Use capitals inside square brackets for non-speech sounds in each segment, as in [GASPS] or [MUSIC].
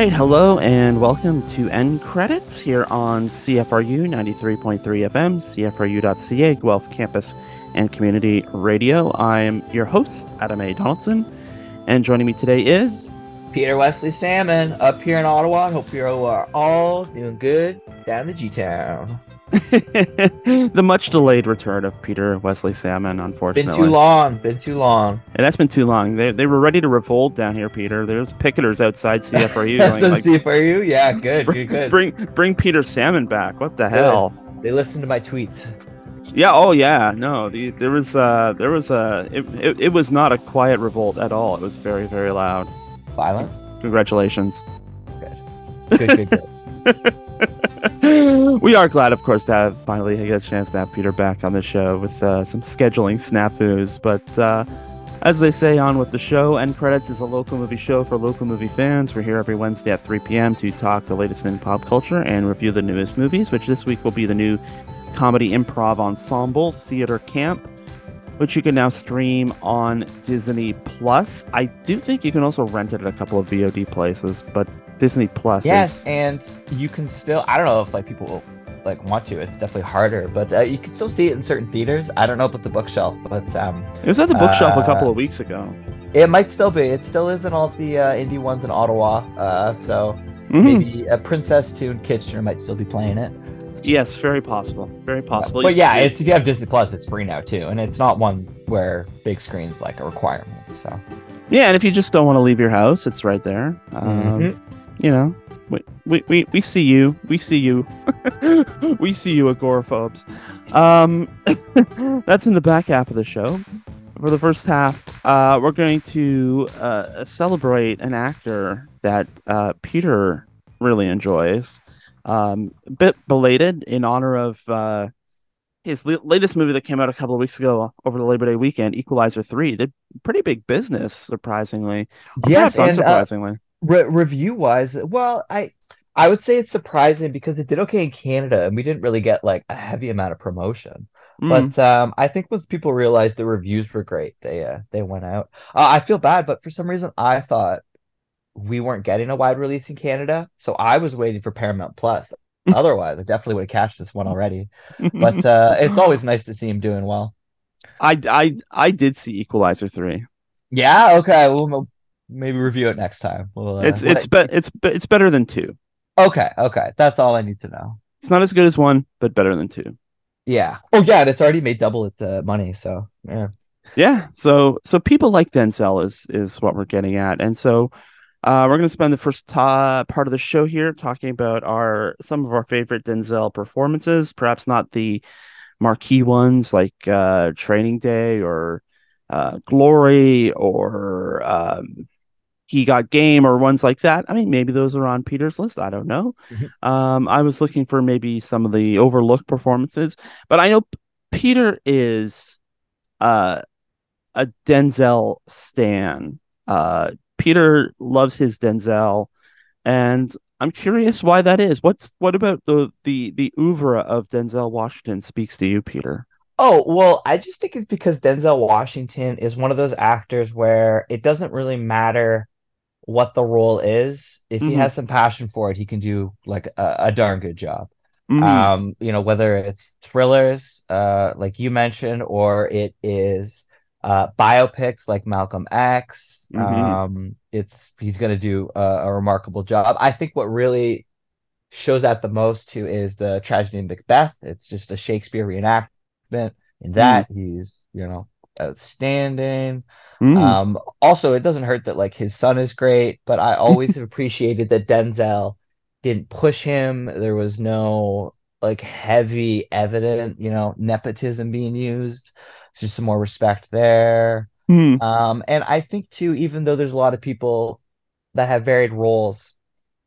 Right, hello and welcome to End Credits here on CFRU 93.3 FM, CFRU.ca, Guelph Campus and Community Radio. I'm your host, Adam A. Donaldson, and joining me today is Peter Wesley Salmon up here in Ottawa. Hope you are all doing good down the G Town. [LAUGHS] the much delayed return of Peter Wesley Salmon, unfortunately. Been too long. Been too long. It has been too long. They, they were ready to revolt down here, Peter. There's picketers outside [LAUGHS] CFRU. going, like, CFRU? Yeah, good, bring, good, good. Bring, bring Peter Salmon back. What the hell? They listened to my tweets. Yeah. Oh, yeah. No, the, there was uh, there was a. It, it, it was not a quiet revolt at all. It was very, very loud. Violent. Congratulations. Good. Good. Good. good. [LAUGHS] [LAUGHS] we are glad, of course, to have finally get a chance to have Peter back on the show with uh, some scheduling snafus. But uh, as they say on with the show, End Credits is a local movie show for local movie fans. We're here every Wednesday at 3 p.m. to talk the latest in pop culture and review the newest movies, which this week will be the new comedy improv ensemble, Theater Camp, which you can now stream on Disney Plus. I do think you can also rent it at a couple of VOD places, but Disney Plus. Yes, is... and you can still. I don't know if like people like want to. It's definitely harder, but uh, you can still see it in certain theaters. I don't know about the bookshelf, but um, it was at the bookshelf uh, a couple of weeks ago. It might still be. It still is in all of the uh, indie ones in Ottawa. Uh, so Mhm. maybe a Princess Twin Kitchener might still be playing it. Yes, very possible. Very possible. But yeah, it's if you have Disney Plus, it's free now too, and it's not one where big screens like a requirement. So yeah, and if you just don't want to leave your house, it's right there. Um, Mhm. You know, we, we, we, we see you. We see you. [LAUGHS] we see you, agoraphobes. Um, [LAUGHS] that's in the back half of the show. For the first half, uh, we're going to uh, celebrate an actor that uh, Peter really enjoys. Um, a bit belated in honor of uh, his la- latest movie that came out a couple of weeks ago over the Labor Day weekend, Equalizer 3. Did pretty big business, surprisingly. Yes, and uh, unsurprisingly. Re- review wise, well, I I would say it's surprising because it did okay in Canada, and we didn't really get like a heavy amount of promotion. Mm. But um, I think once people realized the reviews were great, they uh, they went out. Uh, I feel bad, but for some reason, I thought we weren't getting a wide release in Canada, so I was waiting for Paramount Plus. [LAUGHS] Otherwise, I definitely would have catched this one already. [LAUGHS] But uh, it's always nice to see him doing well. I, I, I did see Equalizer 3. Yeah, okay. We'll maybe review it next time. We'll, uh, It's it's be- it's it's better than 2. okay. Okay, that's all I need to know. It's not as good as 1, but better than 2. Yeah. Oh, yeah. And it's already made double its uh, money. So yeah. Yeah, so so people like Denzel is is what we're getting at. And so uh, we're going to spend the first ta- part of the show here talking about our some of our favorite Denzel performances, perhaps not the marquee ones like uh, Training Day or uh, Glory or um, He Got Game or ones like that. I mean, maybe those are on Peter's list. I don't know. Mhm. Um, I was looking for maybe some of the overlooked performances, but I know P- Peter is uh, a Denzel stan. Uh, Peter loves his Denzel, and I'm curious why that is. What's what about the the the oeuvre of Denzel Washington speaks to you, Peter? Oh, well, I just think it's because Denzel Washington is one of those actors where it doesn't really matter what the role is. If he Mhm. has some passion for it, he can do like a, a darn good job. Mhm. Um, you know, whether it's thrillers, uh, like you mentioned, or it is uh biopics like Malcolm X. Mhm. Um, it's he's gonna do a, a remarkable job. I think what really shows out the most too is the tragedy in Macbeth. It's just a Shakespeare reenactment. In that, he's, you know, outstanding. Mm. Um, also, it doesn't hurt that like his son is great, but I always have [LAUGHS] appreciated that Denzel didn't push him. There was no like heavy, evident, you know, nepotism being used. It's just some more respect there. Mm. Um, and I think too, even though there's a lot of people that have varied roles,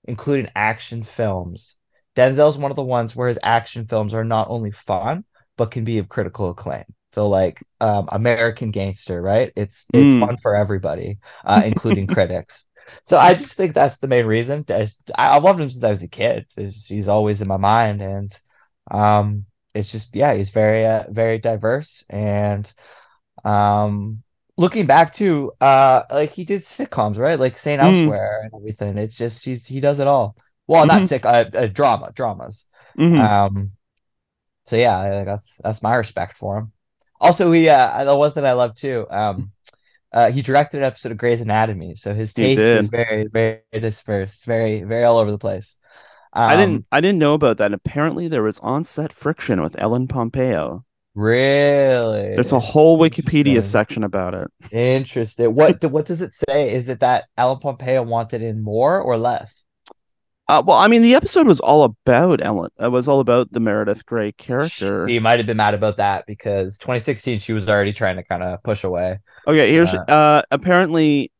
including action films, Denzel's one of the ones where his action films are not only fun, but can be of critical acclaim. So like um, American Gangster, right? It's it's Mm. fun for everybody, uh, [LAUGHS] including critics. So I just think that's the main reason. I, loved him since I was a kid. It's- he's always in my mind, and um, it's just yeah, he's very uh, very diverse and um looking back to uh, like he did sitcoms, right? Like Saint Mm. Elsewhere and everything. It's just he's he does it all. Well, not Mhm. sick, uh, uh, drama, dramas. Mhm. Um, so yeah, that's that's my respect for him. Also, he uh, the one thing I love too. Um, uh, he directed an episode of Grey's Anatomy, so his taste is very very dispersed, very very all over the place. I didn't Um, I didn't know about that. Apparently there was on-set friction with Ellen Pompeo. really There's a whole Wikipedia section about it. Interesting. What what does it say? Is it that Ellen Pompeo wanted in more or less? Uh, well, I mean, the episode was all about Ellen. It was all about the Meredith Grey character. She might have been mad about that because 2016 she was already trying to kind of push away. Okay, here's Uh, uh apparently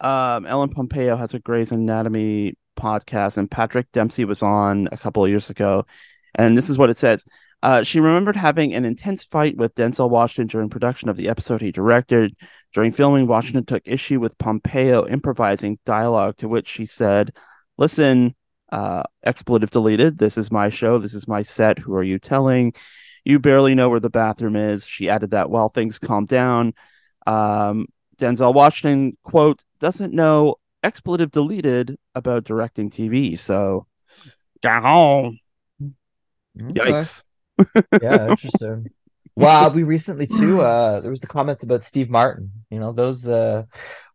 um Ellen Pompeo has a Grey's Anatomy podcast and Patrick Dempsey was on a couple of years ago and this is what it says. Uh, she remembered having an intense fight with Denzel Washington during production of the episode he directed. During filming, Washington took issue with Pompeo improvising dialogue to which she said, "Listen, uh, expletive deleted. This is my show. This is my set. Who are you telling? You barely know where the bathroom is." She added that while things calmed down, um, Denzel Washington quote doesn't know expletive deleted about directing TV. So, down. okay. Yikes. [LAUGHS] Yeah, interesting. Wow, we recently too, uh, there was the comments about Steve Martin. You know, those uh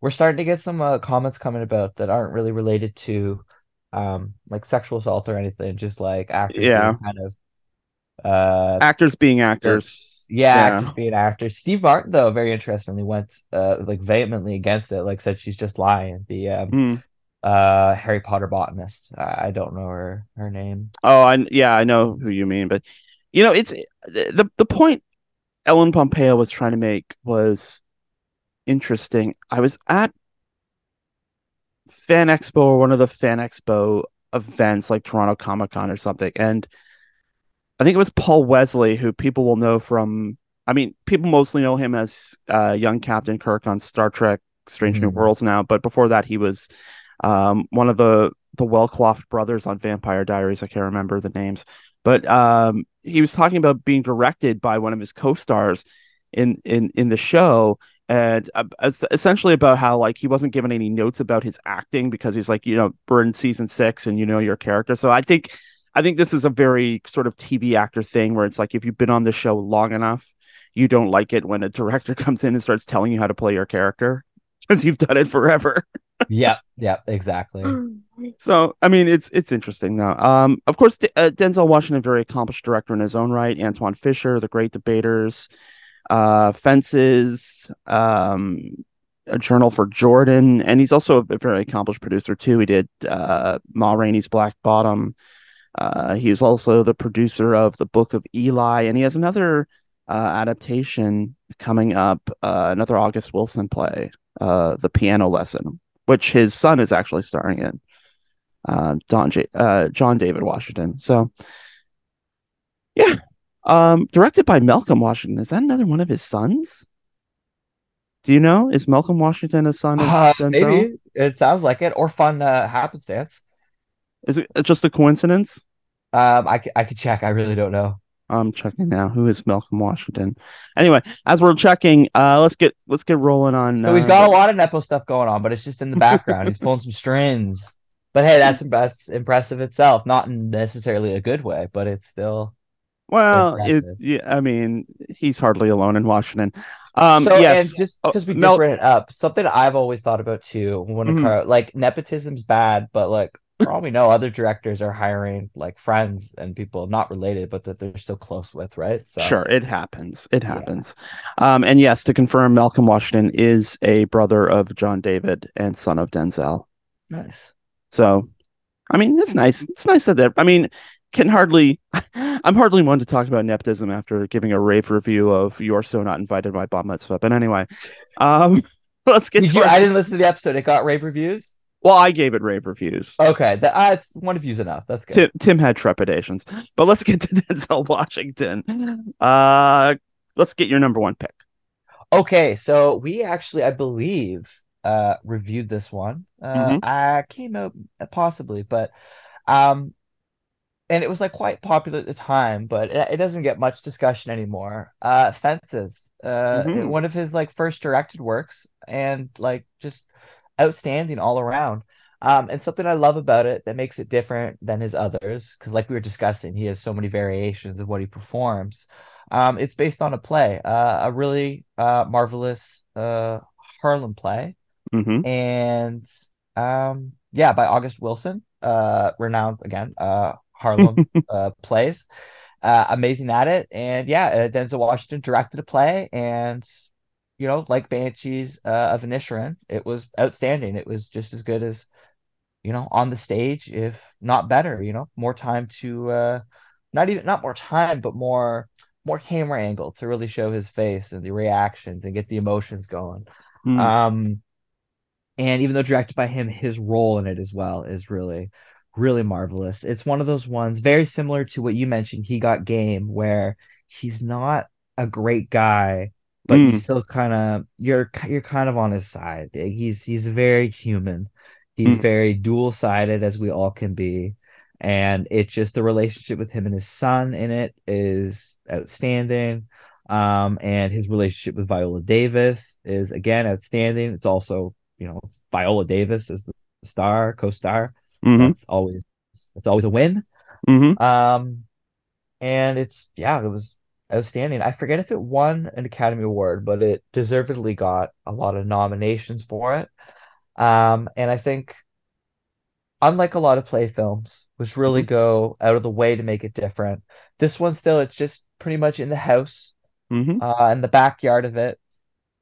we're starting to get some uh, comments coming about that aren't really related to um like sexual assault or anything, just like actors Yeah. being kind of uh Actors being actors. Yeah, Yeah. actors being actors. Steve Martin, though, very interestingly, went uh like vehemently against it, like said she's just lying. The um Hmm. uh Harry Potter botanist. I, I don't know her her name. Oh, I yeah, I know who you mean, but you know, it's the the point Ellen Pompeo was trying to make was interesting. I was at Fan Expo or one of the Fan Expo events like Toronto Comic Con or something, and I think it was Paul Wesley, who people will know from. I mean, people mostly know him as uh, young Captain Kirk on Star Trek: Strange New Mhm. Worlds now, but before that, he was um, one of the the well coiffed brothers on Vampire Diaries. I can't remember the names, but um, he was talking about being directed by one of his co stars in in in the show. And uh, essentially about how like he wasn't given any notes about his acting because he's like you know we're in season six and you know your character. So I think I think this is a very sort of TV actor thing where it's like if you've been on the show long enough, you don't like it when a director [LAUGHS] comes in and starts telling you how to play your character [LAUGHS] because you've done it forever. Yep, yep, exactly. [LAUGHS] So I mean, it's it's interesting though. Um, of course, D- uh, Denzel Washington, very accomplished director in his own right. Antwone Fisher, The Great Debaters, uh, Fences, um, a Journal for Jordan, and he's also a very accomplished producer too. He did uh, Ma Rainey's Black Bottom. Uh, he was also the producer of the Book of Eli, and he has another uh, adaptation coming up, uh, another August Wilson play, uh, The Piano Lesson, which his son is actually starring in, uh, Don J- uh, John David Washington. So, yeah, um, directed by Malcolm Washington. Is that another one of his sons? Do you know? Is Malcolm Washington a son of Uh, maybe it sounds like it, or fun uh, happenstance. Is it just a coincidence? Um, I I could check. I really don't know. I'm checking now. Who is Malcolm Washington? Anyway, as we're checking, uh, let's get let's get rolling on. So he's uh, got a lot of Nepo stuff going on, but it's just in the background. he's pulling some strings. But hey, that's that's impressive itself. Not necessarily a good way, but it's still Well, impressive. it's yeah. I mean, he's hardly alone in Washington. Um, so yes. and just Oh, because we Mel- it up, something I've always thought about too when Mhm. co- like nepotism's bad, but like for all we know, other directors are hiring like friends and people not related, but that they're still close with, right? So Sure, it happens. It Yeah. happens. Um, and yes, to confirm, Malcolm Washington is a brother of John David and son of Denzel. nice. So, I mean, it's nice. It's nice that they're, I mean, can hardly, [LAUGHS] I'm hardly one to talk about nepotism after giving a rave review of You're So Not Invited by Bat Mitzvah. But anyway, um, [LAUGHS] let's get Did to you? I didn't listen to the episode. It got rave reviews. well, I gave it rave reviews. Okay, that uh, it's one view's enough. That's good. Tim, Tim had trepidations, but let's get to [LAUGHS] Denzel Washington. Uh, let's get your number one pick. Okay, so we actually, I believe, uh, reviewed this one. Uh, Mhm. I came out possibly, but um, and it was like quite popular at the time, but it, it doesn't get much discussion anymore. Uh, Fences, uh, it- hmm one of his like first directed works, and like just outstanding all around. Um, and something I love about it that makes it different than his others, because like we were discussing, he has so many variations of what he performs. Um, it's based on a play, uh, a really uh, marvelous uh, Harlem play hmm and um yeah by August Wilson uh renowned again uh Harlem [LAUGHS] uh plays. Uh amazing at it. And yeah uh, Denzel Washington directed a play and you know like Banshees uh, of Inisherin it was outstanding. It was just as good as you know on the stage if not better you know more time to uh not even not more time but more more camera angle to really show his face and the reactions and get the emotions going. Um and even though directed by him, his role in it as well is really, really marvelous. It's one of those ones very similar to what you mentioned, He Got Game, where he's not a great guy, but you mm still kind of you're you're kind of on his side. He's he's very human. He's mm very dual-sided as we all can be. And it's just the relationship with him and his son in it is outstanding. Um, and his relationship with Viola Davis is again outstanding. It's also you know, Viola Davis is the star, co-star. Hmm That's always it's always a win. hmm Um, and it's yeah, it was outstanding. I forget if it won an Academy Award, but it deservedly got a lot of nominations for it. Um, and I think unlike a lot of play films, which really hmm go out of the way to make it different, this one still it's just pretty much in the house, hmm uh, in the backyard of it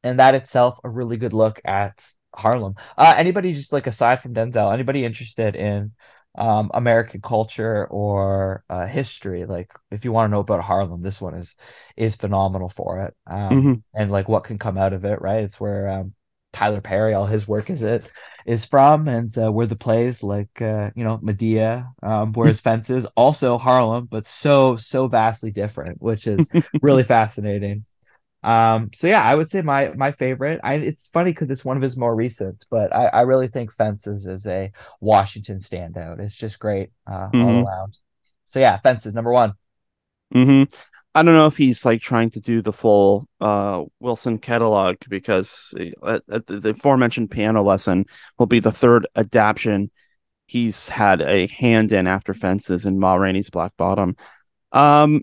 and that itself a really good look at Harlem. Uh, anybody just like aside from Denzel, anybody interested in um, American culture or uh, history, like if you want to know about Harlem, this one is is phenomenal for it. Um, hmm and like what can come out of it, right? It's where um, Tyler Perry, all his work is it is from, and uh, where the plays like uh, you know Madea, um, whereas Fences also Harlem, but so so vastly different, which is [LAUGHS] really fascinating. Um, so yeah, I would say my my favorite. I it's funny because it's one of his more recent, but I, I really think Fences is a Washington standout. It's just great uh, all hmm around. So yeah, Fences number one. hmm I don't know if he's like trying to do the full uh Wilson catalog because uh, uh, the the aforementioned piano lesson will be the third adaptation he's had a hand in after Fences and Ma Rainey's Black Bottom. Um,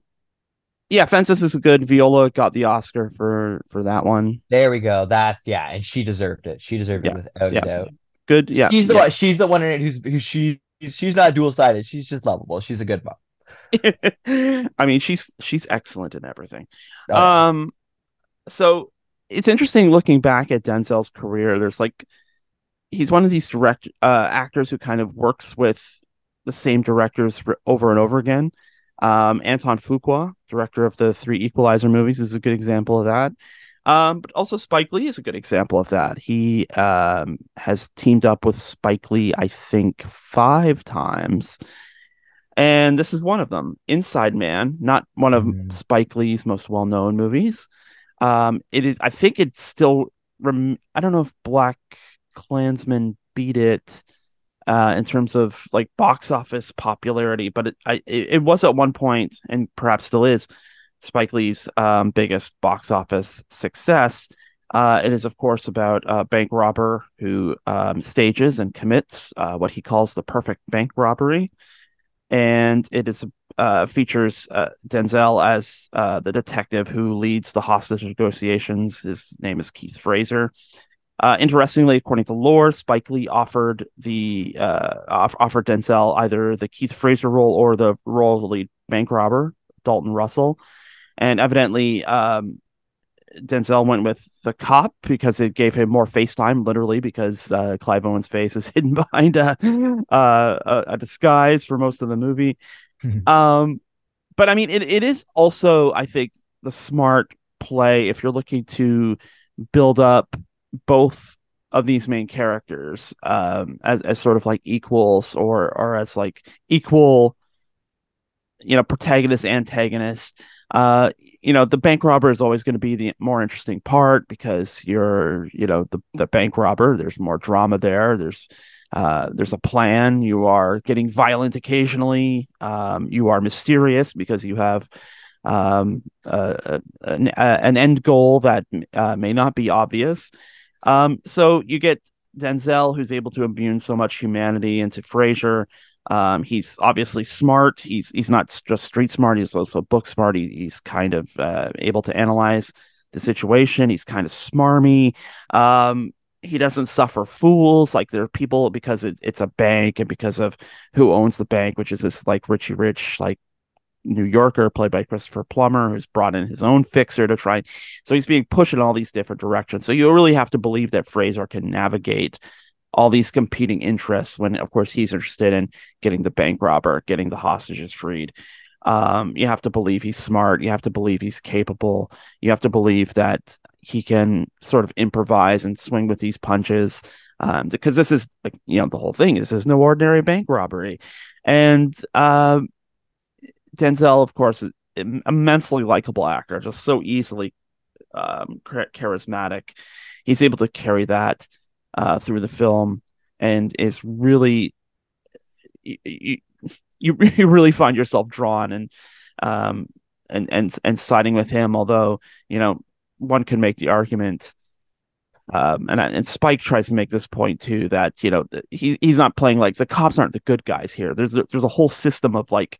yeah, Fences is a good. Viola got the Oscar for for that one. There we go. That's yeah, and she deserved it. She deserved it without a yeah, doubt. good. Yeah, She's the yeah. one. She's the one in it who's who she she's not dual sided. She's just lovable. She's a good mom. [LAUGHS] I mean, she's she's excellent in everything. Oh. Um, so it's interesting looking back at Denzel's career. There's like he's one of these direct uh, actors who kind of works with the same directors over and over again. Um, Antoine Fuqua, director of the three Equalizer movies, is a good example of that. Um, but also Spike Lee is a good example of that. He um, has teamed up with Spike Lee, I think, five times, and this is one of them. Inside Man, not one of Mhm. Spike Lee's most well-known movies. Um, it is. I think it's still. Rem- I don't know if Black Klansman beat it uh, in terms of like box office popularity, but it, I, it was at one point, and perhaps still is, Spike Lee's um, biggest box office success. Uh, it is, of course, about a bank robber who um, stages and commits uh, what he calls the perfect bank robbery, and it is uh, features uh, Denzel as uh, the detective who leads the hostage negotiations. His name is Keith Frazier. Uh, interestingly, according to lore, Spike Lee offered the uh, off- offered Denzel either the Keith Frazier role or the role of the lead bank robber, Dalton Russell. And evidently, um, Denzel went with the cop because it gave him more face time, literally, because uh, Clive Owen's face is [LAUGHS] hidden behind a, [LAUGHS] uh, a, a disguise for most of the movie. Um, but I mean, it, it is also, I think, the smart play if you're looking to build up both of these main characters um, as, as sort of like equals or or as like equal you know protagonist antagonist uh you know the bank robber is always going to be the more interesting part because you're you know the the bank robber there's more drama there there's uh, there's a plan. You are getting violent occasionally. Um, you are mysterious because you have um, uh, an, an, end goal that uh, may not be obvious. Um, so you get Denzel, who's able to imbue so much humanity into Frazier. Um, he's obviously smart. He's he's not just street smart. He's also book smart. He, he's kind of uh, able to analyze the situation. He's kind of smarmy. Um, he doesn't suffer fools. Like there are people because it, it's a bank and because of who owns the bank, which is this like Richie Rich like New Yorker played by Christopher Plummer, who's brought in his own fixer to try. So he's being pushed in all these different directions. So you really have to believe that Frazier can navigate all these competing interests when, of course, he's interested in getting the bank robber, getting the hostages freed. Um, you have to believe he's smart. You have to believe he's capable. You have to believe that he can sort of improvise and swing with these punches. Um, because this is you know, the whole thing. This is no ordinary bank robbery. And um, Denzel, of course, is immensely likable actor, just so easily um, charismatic. He's able to carry that uh, through the film, and is really you, you, [LAUGHS] you really find yourself drawn and um and and and siding with him. Although you know one can make the argument. Um, and and Spike tries to make this point too that you know he's he's not playing like the cops aren't the good guys here. There's a, there's a whole system of like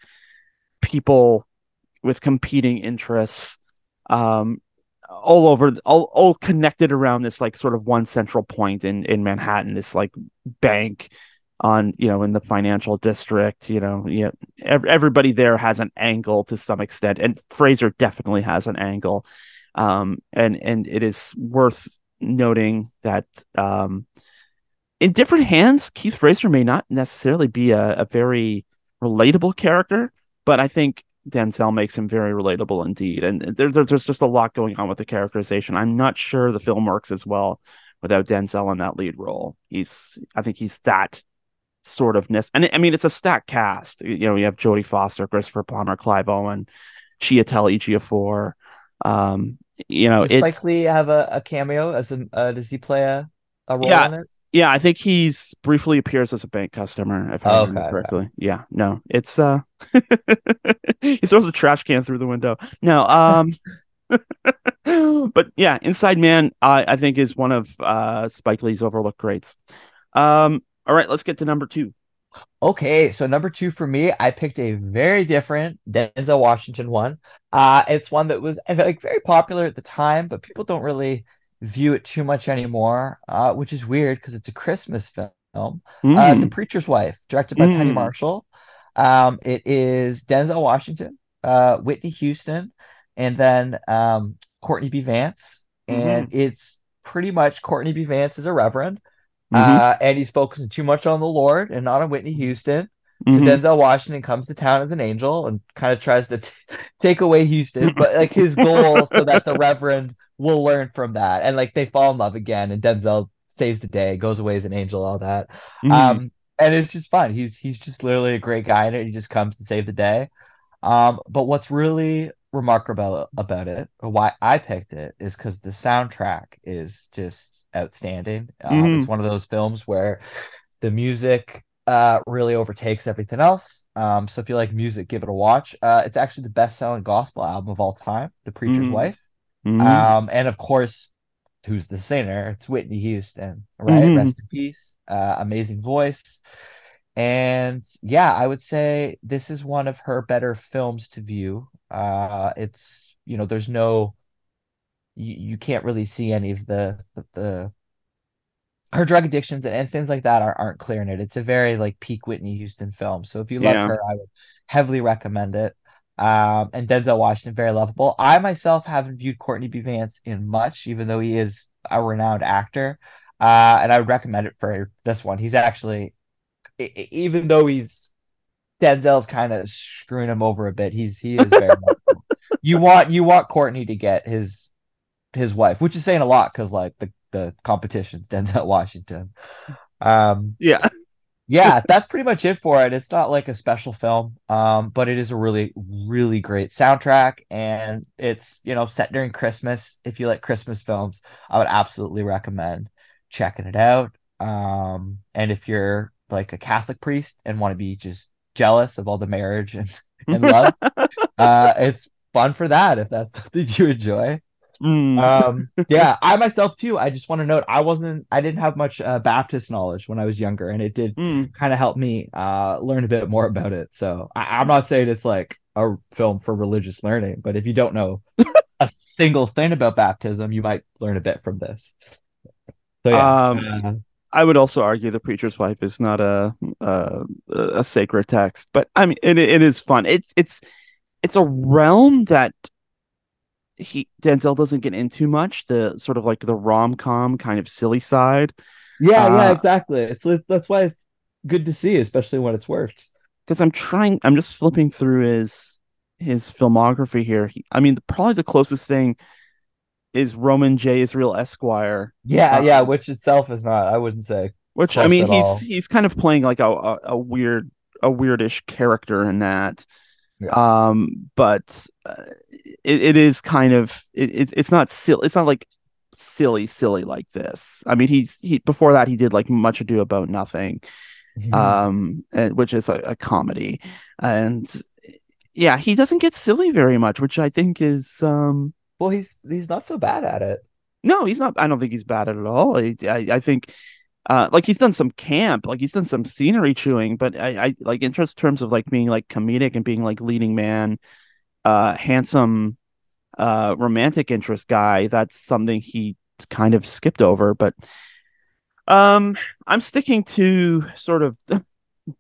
people with competing interests um, all over all, all connected around this like sort of one central point in in Manhattan this like bank on you know in the financial district you know yeah everybody there has an angle to some extent and Frazier definitely has an angle. Um and and it is worth noting that um in different hands Keith Frazier may not necessarily be a, a very relatable character but I think Denzel makes him very relatable indeed. And there, there's just a lot going on with the characterization. I'm not sure the film works as well without Denzel in that lead role. He's, I think he's that sort of ness. And I mean, it's a stacked cast. You know, you have Jodie Foster, Christopher Plummer, Clive Owen, Chiwetel Ejiofor. Um, you know, Does it's likely have a, a cameo as a uh, does he play a, a role yeah, in it? Yeah, I think he's briefly appears as a bank customer, if I remember correctly. Okay. Yeah, no, it's uh, [LAUGHS] he throws a trash can through the window. No, um, [LAUGHS] but yeah, Inside Man, I I think is one of uh Spike Lee's overlooked greats. Um, all right, let's get to number two. Okay, so number two for me, I picked a very different Denzel Washington one. Uh, it's one that was like very popular at the time, but people don't really view it too much anymore, uh, which is weird because it's a Christmas film. Mm. Uh, the mm. Preacher's Wife, directed by mm. Penny Marshall. Um, it is Denzel Washington, uh, Whitney Houston, and then um, Courtney B. Vance. And mm-hmm. it's pretty much Courtney B. Vance is a reverend, mm-hmm. uh, and he's focusing too much on the Lord and not on Whitney Houston. So mm-hmm. Denzel Washington comes to town as an angel and kind of tries to t- [LAUGHS] take away Houston, but like his goal [LAUGHS] so that the Reverend will learn from that, and like they fall in love again, and Denzel saves the day, goes away as an angel, all that. Mm-hmm. Um, and it's just fun. He's he's just literally a great guy, and he just comes to save the day. Um, but what's really remarkable about it, or why I picked it, is because the soundtrack is just outstanding. Um, mm-hmm. It's one of those films where the music uh, really overtakes everything else. Um, so if you like music, give it a watch. Uh, it's actually the best selling gospel album of all time, The Preacher's mm-hmm. Wife. Mm-hmm. Um, and of course, who's the singer? It's Whitney Houston, right? Mm-hmm. Rest in peace. Uh, amazing voice. And yeah, I would say this is one of her better films to view. Uh, it's, you know, there's no, you, you can't really see any of the, the, her drug addictions and things like that are, aren't clear in it. It's a very like peak Whitney Houston film. So if you love yeah. her, I would heavily recommend it. Um, and Denzel Washington, very lovable. I myself haven't viewed Courtney B. Vance in much, even though he is a renowned actor. Uh, and I would recommend it for this one. He's actually, even though he's Denzel's kind of screwing him over a bit, he's he is very. [LAUGHS] you want you want Courtney to get his his wife, which is saying a lot because like the the competitions, [LAUGHS] Denzel Washington. Um, yeah. Yeah, that's pretty much it for it. It's not like a special film, um, but it is a really, really great soundtrack, and it's you know set during Christmas. If you like Christmas films, I would absolutely recommend checking it out. Um, and if you're like a Catholic priest and want to be just jealous of all the marriage and, and love, [LAUGHS] uh, it's fun for that if that's something you enjoy. Mm. Um, [LAUGHS] yeah, I myself too. I just want to note I wasn't, I didn't have much uh, Baptist knowledge when I was younger, and it did Mm. kind of help me uh, learn a bit more about it. So I, I'm not saying it's like a film for religious learning, but if you don't know [LAUGHS] a single thing about baptism, you might learn a bit from this. So yeah, Um, uh, I would also argue the preacher's wife is not a a, a sacred text, but I mean it it is fun. It's it's it's a realm that he Denzel doesn't get into much. The sort of like the rom com kind of silly side. yeah, yeah, Uh, exactly. It's that's why it's good to see, especially when it's worked. because I'm trying. I'm just flipping through his his filmography here. He, I mean, probably the closest thing is Roman J. Israel Esquire. Yeah, yeah, Um, which itself is not, I wouldn't say which I mean, he's all. he's kind of playing like a a, a weird a weirdish character in that. Yeah. Um, but uh, it, it is kind of it, it, it's not silly. It's not like silly, silly like this. I mean, he's he before that he did like Much Ado About Nothing, um, and, which is a, a comedy, and yeah, he doesn't get silly very much, which I think is um Well, he's he's not so bad at it. no, he's not. I don't think he's bad at it all. I I, I think. Uh, like he's done some camp, like he's done some scenery chewing, but I, I like in terms of like being like comedic and being like leading man, uh, handsome, uh, romantic interest guy. That's something he kind of skipped over. But um, I'm sticking to sort of [LAUGHS]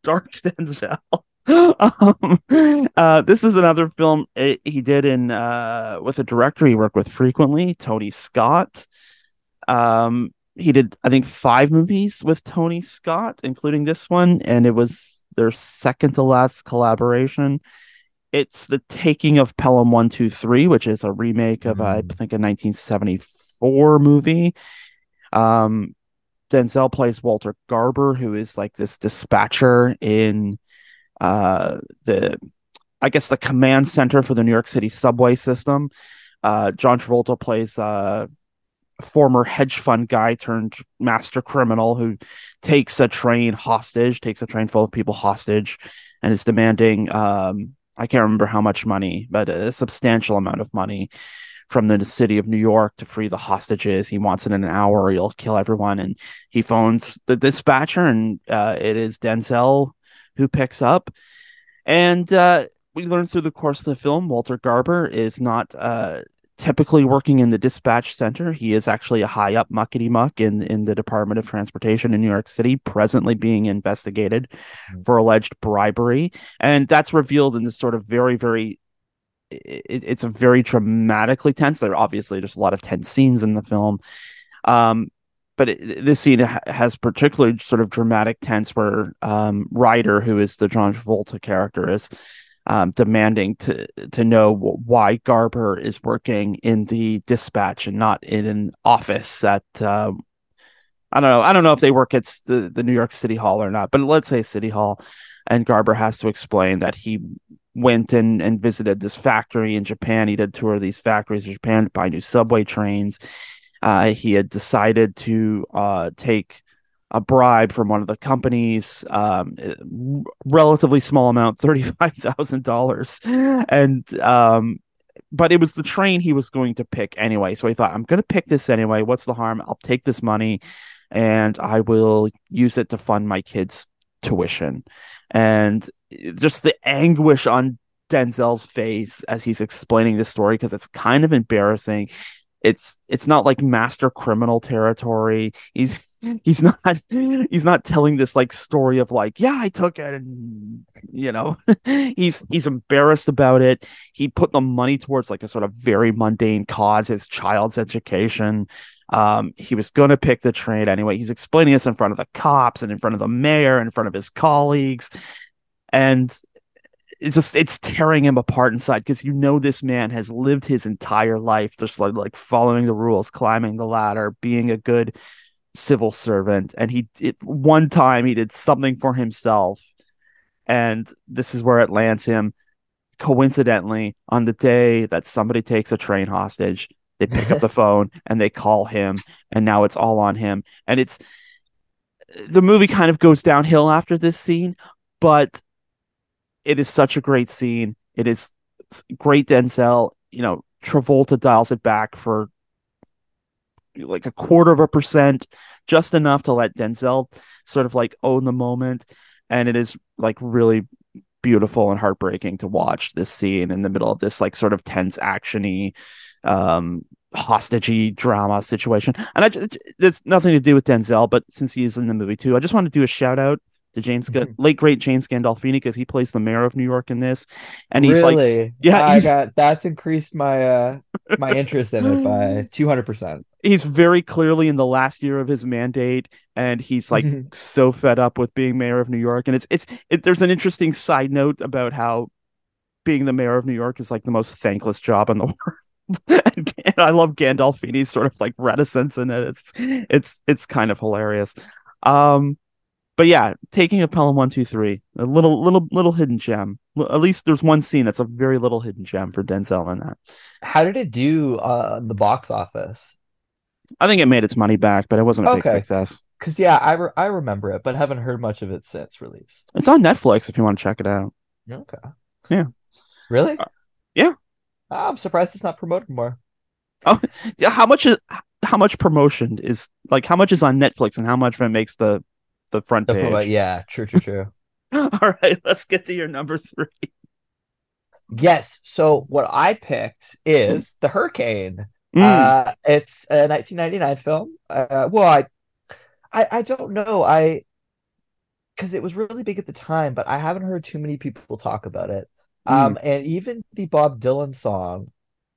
Dark Denzel. [LAUGHS] um, uh, this is another film eh, he did in uh with a director he worked with frequently, Tony Scott. Um, he did I think five movies with Tony Scott, including this one, and it was their second to last collaboration. It's the taking of Pelham One Two Three, which is a remake of I Mm. think a 1974 movie. Um, Denzel plays Walter Garber, who is like this dispatcher in uh the I guess the command center for the New York City subway system. Uh, John Travolta plays uh, former hedge fund guy turned master criminal who takes a train hostage, takes a train full of people hostage, and is demanding um, I can't remember how much money, but a substantial amount of money from the city of New York to free the hostages. He wants it in an hour or he'll kill everyone. And he phones the dispatcher, and uh, it is Denzel who picks up. And uh, we learn through the course of the film, Walter Garber is not uh, typically working in the dispatch center. He is actually a high up muckety muck in, in the Department of Transportation in New York City, presently being investigated Mm. for alleged bribery. And that's revealed in this sort of very, very it, it's a very dramatically tense. There obviously there's a lot of tense scenes in the film, um, but it, this scene ha- has particularly sort of dramatic tense where um, Ryder, who is the John Travolta character, is um, demanding to to know why Garber is working in the dispatch and not in an office at. Um, I don't know. I don't know if they work at the, the New York City Hall or not, but let's say City Hall. And Garber has to explain that he went and, and visited this factory in Japan. He did tour these factories in Japan to buy new subway trains. Uh, he had decided to uh, take a bribe from one of the companies, um, relatively small amount, [LAUGHS] thirty-five thousand dollars, and um, but it was the train he was going to pick anyway. So he thought, I'm going to pick this anyway. What's the harm? I'll take this money, and I will use it to fund my kids' tuition. And just the anguish on Denzel's face as he's explaining this story because it's kind of embarrassing. It's it's not like master criminal territory. He's [LAUGHS] he's not he's not telling this like story of like yeah I took it and you know [LAUGHS] he's he's embarrassed about it. He put the money towards like a sort of very mundane cause, his child's education. Um, he was going to pick the train anyway. He's explaining this in front of the cops and in front of the mayor, in front of his colleagues, and it's just it's tearing him apart inside because you know this man has lived his entire life just like like following the rules, climbing the ladder, being a good civil servant, and he it, one time he did something for himself, and this is where it lands him. Coincidentally, on the day that somebody takes a train hostage, they pick up [LAUGHS] the phone and they call him, and now it's all on him, and it's the movie kind of goes downhill after this scene, but it is such a great scene. It is great Denzel. You know, Travolta dials it back for like a quarter of a percent, just enough to let Denzel sort of like own the moment. And it is like really beautiful and heartbreaking to watch this scene in the middle of this like sort of tense actiony um hostagey drama situation. And I just, there's nothing to do with Denzel, but since he is in the movie too, I just want to do a shout out to James, mm-hmm. late great James Gandolfini, because he plays the mayor of New York in this, and he's really? like, yeah, I got that's increased my uh my [LAUGHS] interest in it by two hundred percent. He's very clearly in the last year of his mandate, and he's like mm-hmm. so fed up with being mayor of New York. And it's it's it, there's an interesting side note about how being the mayor of New York is like the most thankless job in the [LAUGHS] world. and I love Gandolfini's sort of like reticence in it. It's it's it's kind of hilarious. Um, but yeah, taking a Pelham one two three, a little little little hidden gem. At least there's one scene that's a very little hidden gem for Denzel in that. How did it do uh the box office? I think it made its money back, but it wasn't a okay. big success. Because yeah, I re- I remember it, but haven't heard much of it since release. It's on Netflix if you want to check it out. Okay. Yeah. Really? Uh, yeah. I'm surprised it's not promoted more. Oh, yeah. How much is how much promotion is like how much is on Netflix and how much of it makes the the front the page. Front, yeah, true, true, true. [LAUGHS] All right, let's get to your number three. Yes. So what I picked is The Hurricane. Mm. Uh, it's a 1999 film. Uh, well, I, I, I don't know. I because it was really big at the time, but I haven't heard too many people talk about it. Mm. Um, and even the Bob Dylan song,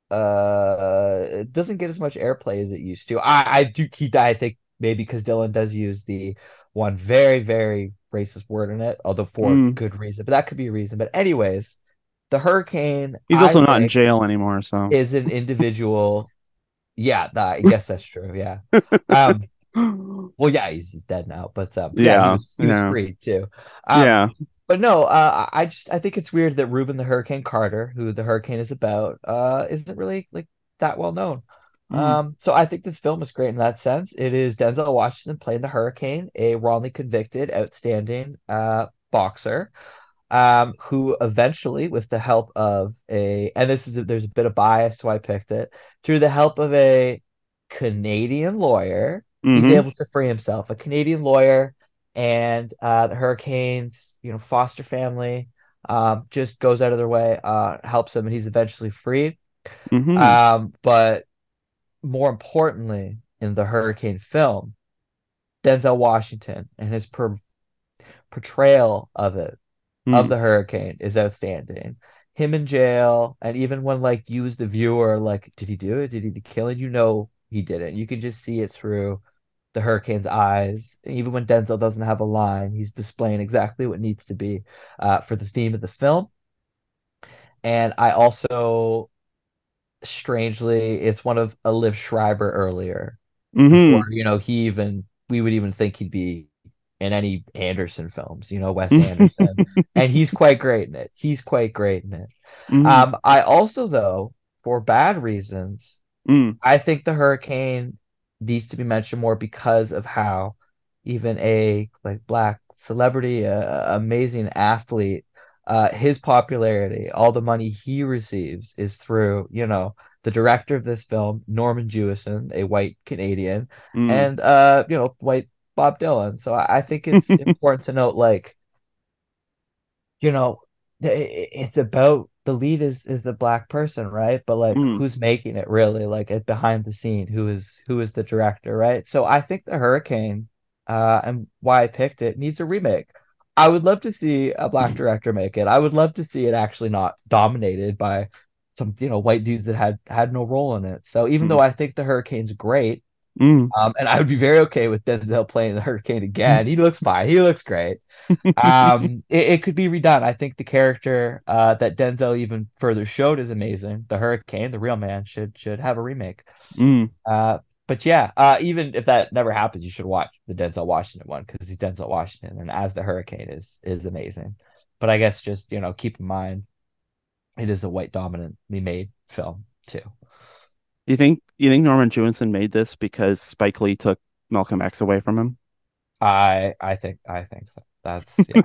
uh, doesn't get as much airplay as it used to. I, I do keep that. I think maybe because Dylan does use the one very very racist word in it, although for mm. good reason. But that could be a reason. But anyways, the hurricane. He's also I not in jail anymore, so is an individual. Yeah, that, I guess that's true. Yeah. Um, [LAUGHS] well, yeah, he's, he's dead now, but um, yeah, yeah, he was, he yeah. free too. Um, yeah. But no, uh, I just I think it's weird that Rubin the Hurricane Carter, who the hurricane is about, uh, isn't really like that well known. Mm. Um, so I think this film is great in that sense. It is Denzel Washington playing the Hurricane, a wrongly convicted, outstanding uh, boxer, um, who eventually, with the help of a, and this is a, there's a bit of bias to why I picked it, through the help of a Canadian lawyer, mm-hmm. he's able to free himself. A Canadian lawyer and uh, the Hurricane's, you know, foster family um, just goes out of their way, uh, helps him, and he's eventually freed. Mm-hmm. Um, but more importantly, in the Hurricane film, Denzel Washington and his per- portrayal of it, mm. of the Hurricane, is outstanding. Him in jail, and even when like you as the viewer, like, did he do it? Did he kill it? You know he didn't. You can just see it through the Hurricane's eyes. Even when Denzel doesn't have a line, he's displaying exactly what needs to be uh, for the theme of the film. And I also strangely, it's one of a Liev Schreiber earlier. Mm-hmm. Before, you know, he even we would even think he'd be in any Anderson films, you know, Wes [LAUGHS] Anderson. and he's quite great in it. He's quite great in it. Mm-hmm. Um, I also, though, for bad reasons, mm. I think the hurricane needs to be mentioned more because of how even a like black celebrity, a, amazing athlete, uh, his popularity, all the money he receives is through, you know, the director of this film, Norman Jewison, a white Canadian, mm. and uh, you know, white Bob Dylan. So I, I think it's [LAUGHS] important to note, like, you know, it, it's about the lead is is the black person, right? But like, mm. who's making it really? Like, behind the scene, who is who is the director, right? So I think the Hurricane, uh, and why I picked it needs a remake. I would love to see a black [LAUGHS] director make it. I would love to see it actually not dominated by some you know white dudes that had had no role in it. So even mm. though I think the Hurricane's great, mm. um, and I would be very okay with Denzel playing the Hurricane again. He looks fine. He looks great. [LAUGHS] um, it, it, could be redone. I think the character uh, that Denzel even further showed is amazing. The Hurricane, the real man, should should have a remake. Mm. Uh, but yeah, uh, even if that never happens, you should watch the Denzel Washington one because he's Denzel Washington, and as the Hurricane is is amazing. But I guess just you know keep in mind, it is a white dominantly made film too. You think you think Norman Jewison made this because Spike Lee took Malcolm X away from him? I I think I think so. That's yeah.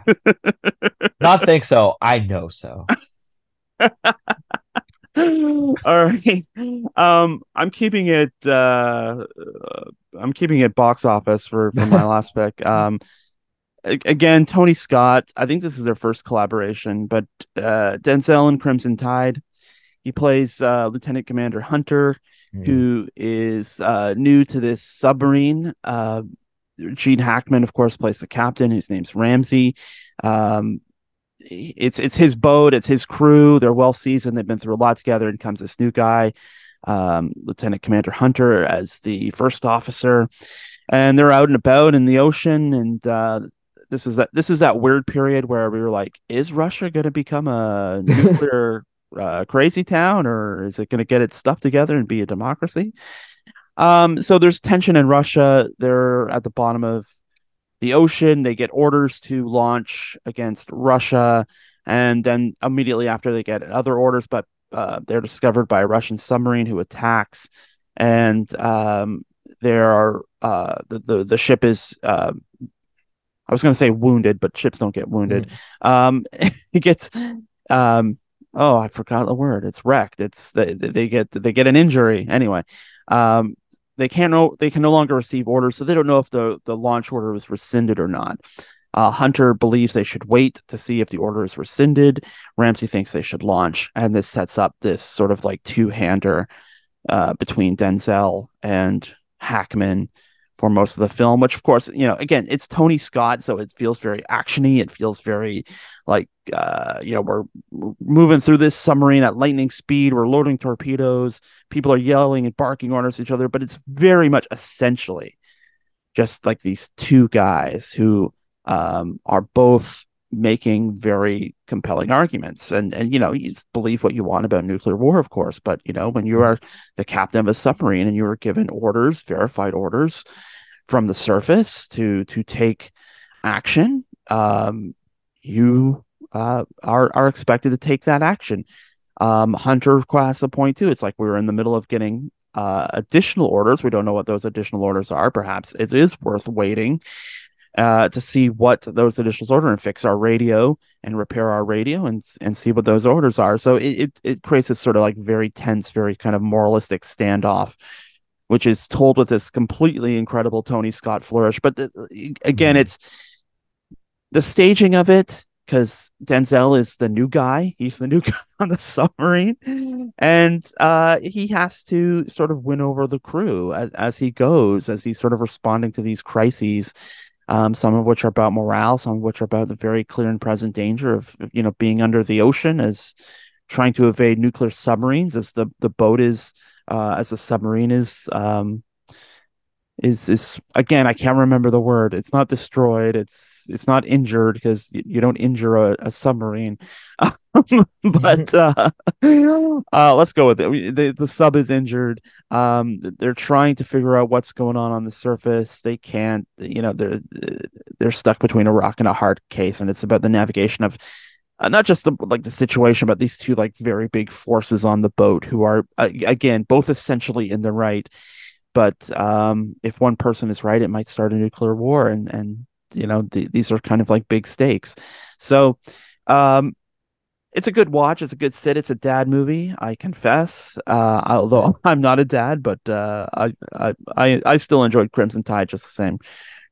[LAUGHS] Not think so. I know so. [LAUGHS] All right. Um, I'm keeping it. Uh, I'm keeping it box office for for my [LAUGHS] last pick. Um, again, Tony Scott. I think this is their first collaboration, but uh, Denzel and Crimson Tide. He plays uh, Lieutenant Commander Hunter, mm. who is uh, new to this submarine. Uh, Gene Hackman, of course, plays the captain, whose name's Ramsey. Um, it's it's his boat, it's his crew. They're well seasoned. They've been through a lot together. And comes this new guy, um, Lieutenant Commander Hunter, as the first officer, and they're out and about in the ocean. And uh, this is that this is that weird period where we were like, is Russia going to become a nuclear uh, crazy town, or is it going to get its stuff together and be a democracy? Um, so there's tension in Russia. They're at the bottom of the ocean. They get orders to launch against Russia, and then immediately after they get other orders, but uh, they're discovered by a Russian submarine who attacks, and um, there are uh, the, the the ship is. Uh, I was going to say wounded, but ships don't get wounded. Mm. Um, [LAUGHS] it gets um, oh, I forgot the word. It's wrecked. It's they, they get they get an injury anyway. Um, they can't know they can no longer receive orders, so they don't know if the the launch order was rescinded or not. Uh, Hunter believes they should wait to see if the order is rescinded. Ramsey thinks they should launch, and this sets up this sort of like two hander uh, between Denzel and Hackman for most of the film. Which, of course, you know, again, it's Tony Scott, so it feels very actiony. It feels very like uh, you know we're moving through this submarine at lightning speed we're loading torpedoes people are yelling and barking orders to each other but it's very much essentially just like these two guys who um, are both making very compelling arguments and and you know you believe what you want about nuclear war of course but you know when you are the captain of a submarine and you are given orders verified orders from the surface to to take action um you uh, are are expected to take that action. Um, Hunter class a point too. It's like we were in the middle of getting uh, additional orders. We don't know what those additional orders are. Perhaps it is worth waiting uh, to see what those additional orders and fix our radio and repair our radio and and see what those orders are. So it, it, it creates this sort of like very tense, very kind of moralistic standoff, which is told with this completely incredible Tony Scott flourish. But the, again, mm-hmm. it's the staging of it because Denzel is the new guy. He's the new [LAUGHS] guy on the submarine, and uh, he has to sort of win over the crew as as he goes, as he's sort of responding to these crises. Um, some of which are about morale, some of which are about the very clear and present danger of you know being under the ocean as trying to evade nuclear submarines, as the the boat is, uh, as the submarine is um, is is again I can't remember the word. It's not destroyed. It's it's not injured because you, you, don't injure a, a submarine. [LAUGHS] but uh, [LAUGHS] uh, let's go with it. The, the sub is injured. Um, they're trying to figure out what's going on on the surface. They can't. You know, they're they're stuck between a rock and a hard case, and it's about the navigation of. Uh, not just the like the situation, but these two like very big forces on the boat who are uh, again both essentially in the right but um, if one person is right, it might start a nuclear war, and and you know th- these are kind of like big stakes. So um, it's a good watch. It's a good sit. It's a dad movie. I confess, uh, although [LAUGHS] I'm not a dad, but uh, I, I I still enjoyed Crimson Tide just the same.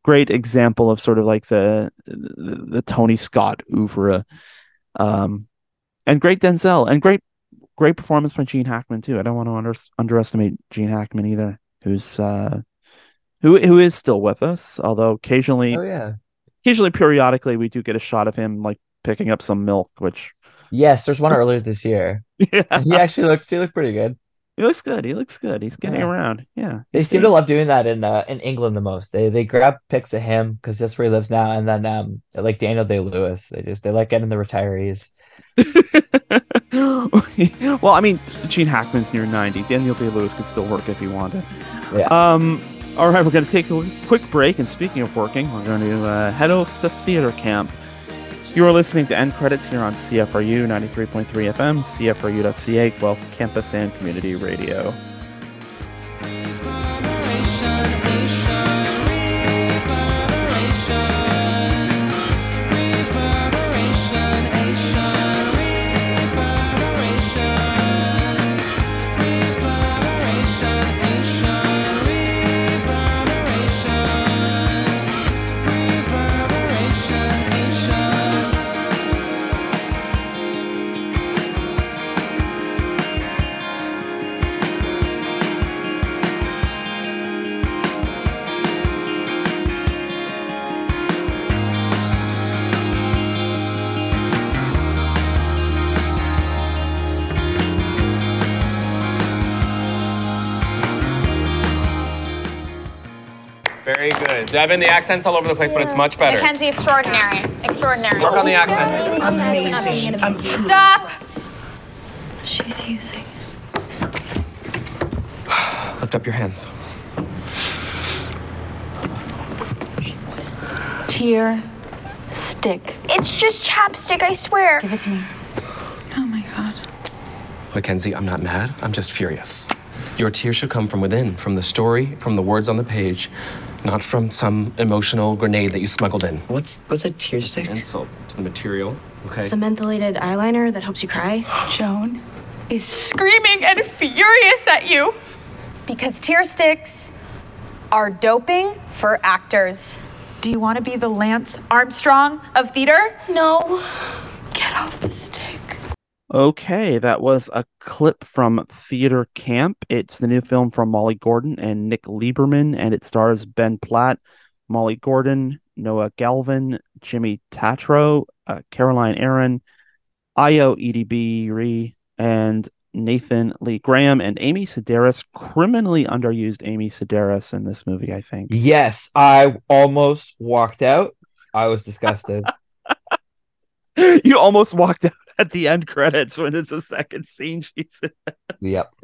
Great example of sort of like the the, the Tony Scott oeuvre, um, and great Denzel and great great performance by Gene Hackman too. I don't want to under, underestimate Gene Hackman either who's uh who who is still with us, although occasionally oh yeah. Occasionally periodically we do get a shot of him like picking up some milk, which Yes, there's one [LAUGHS] earlier this year. Yeah. He actually looks he looked pretty good. He looks good. He looks good. He's getting yeah. around. Yeah. They seem to love doing that in uh, in England the most. They they grab pics of him because that's where he lives now, and then um like Daniel Day Lewis. They just they like getting the retirees. [LAUGHS] well, I mean, Gene Hackman's near 90. Daniel Day Lewis could still work if he wanted. Yeah. Um, all right, we're going to take a quick break. And speaking of working, we're going to uh, head over to theater camp. You are listening to End Credits here on CFRU 93.3 FM, CFRU.ca, Guelph Campus and Community Radio. Devin, the accent's all over the place, but it's much better. Mackenzie, extraordinary. Extraordinary. Work on the accent. Amazing. Am- Stop! She's using. Lift up your hands. Tear. Stick. It's just chapstick, I swear. Give it to me. Oh my god. Mackenzie, I'm not mad. I'm just furious. Your tears should come from within, from the story, from the words on the page, not from some emotional grenade that you smuggled in. What's what's a tear stick? An insult to the material, okay? Some mentholated eyeliner that helps you cry. [GASPS] Joan is screaming and furious at you. Because tear sticks are doping for actors. Do you want to be the Lance Armstrong of theater? No. Get off the stick. Okay, that was a clip from Theater Camp. It's the new film from Molly Gordon and Nick Lieberman, and it stars Ben Platt, Molly Gordon, Noah Galvin, Jimmy Tatro, uh, Caroline Aaron, Ayo Edebiri, and Nathan Lee Graham, and Amy Sedaris. Criminally underused Amy Sedaris in this movie, I think. Yes, I almost walked out. I was disgusted. [LAUGHS] you almost walked out [LAUGHS] at the end credits when it's a second scene she's in. Yep.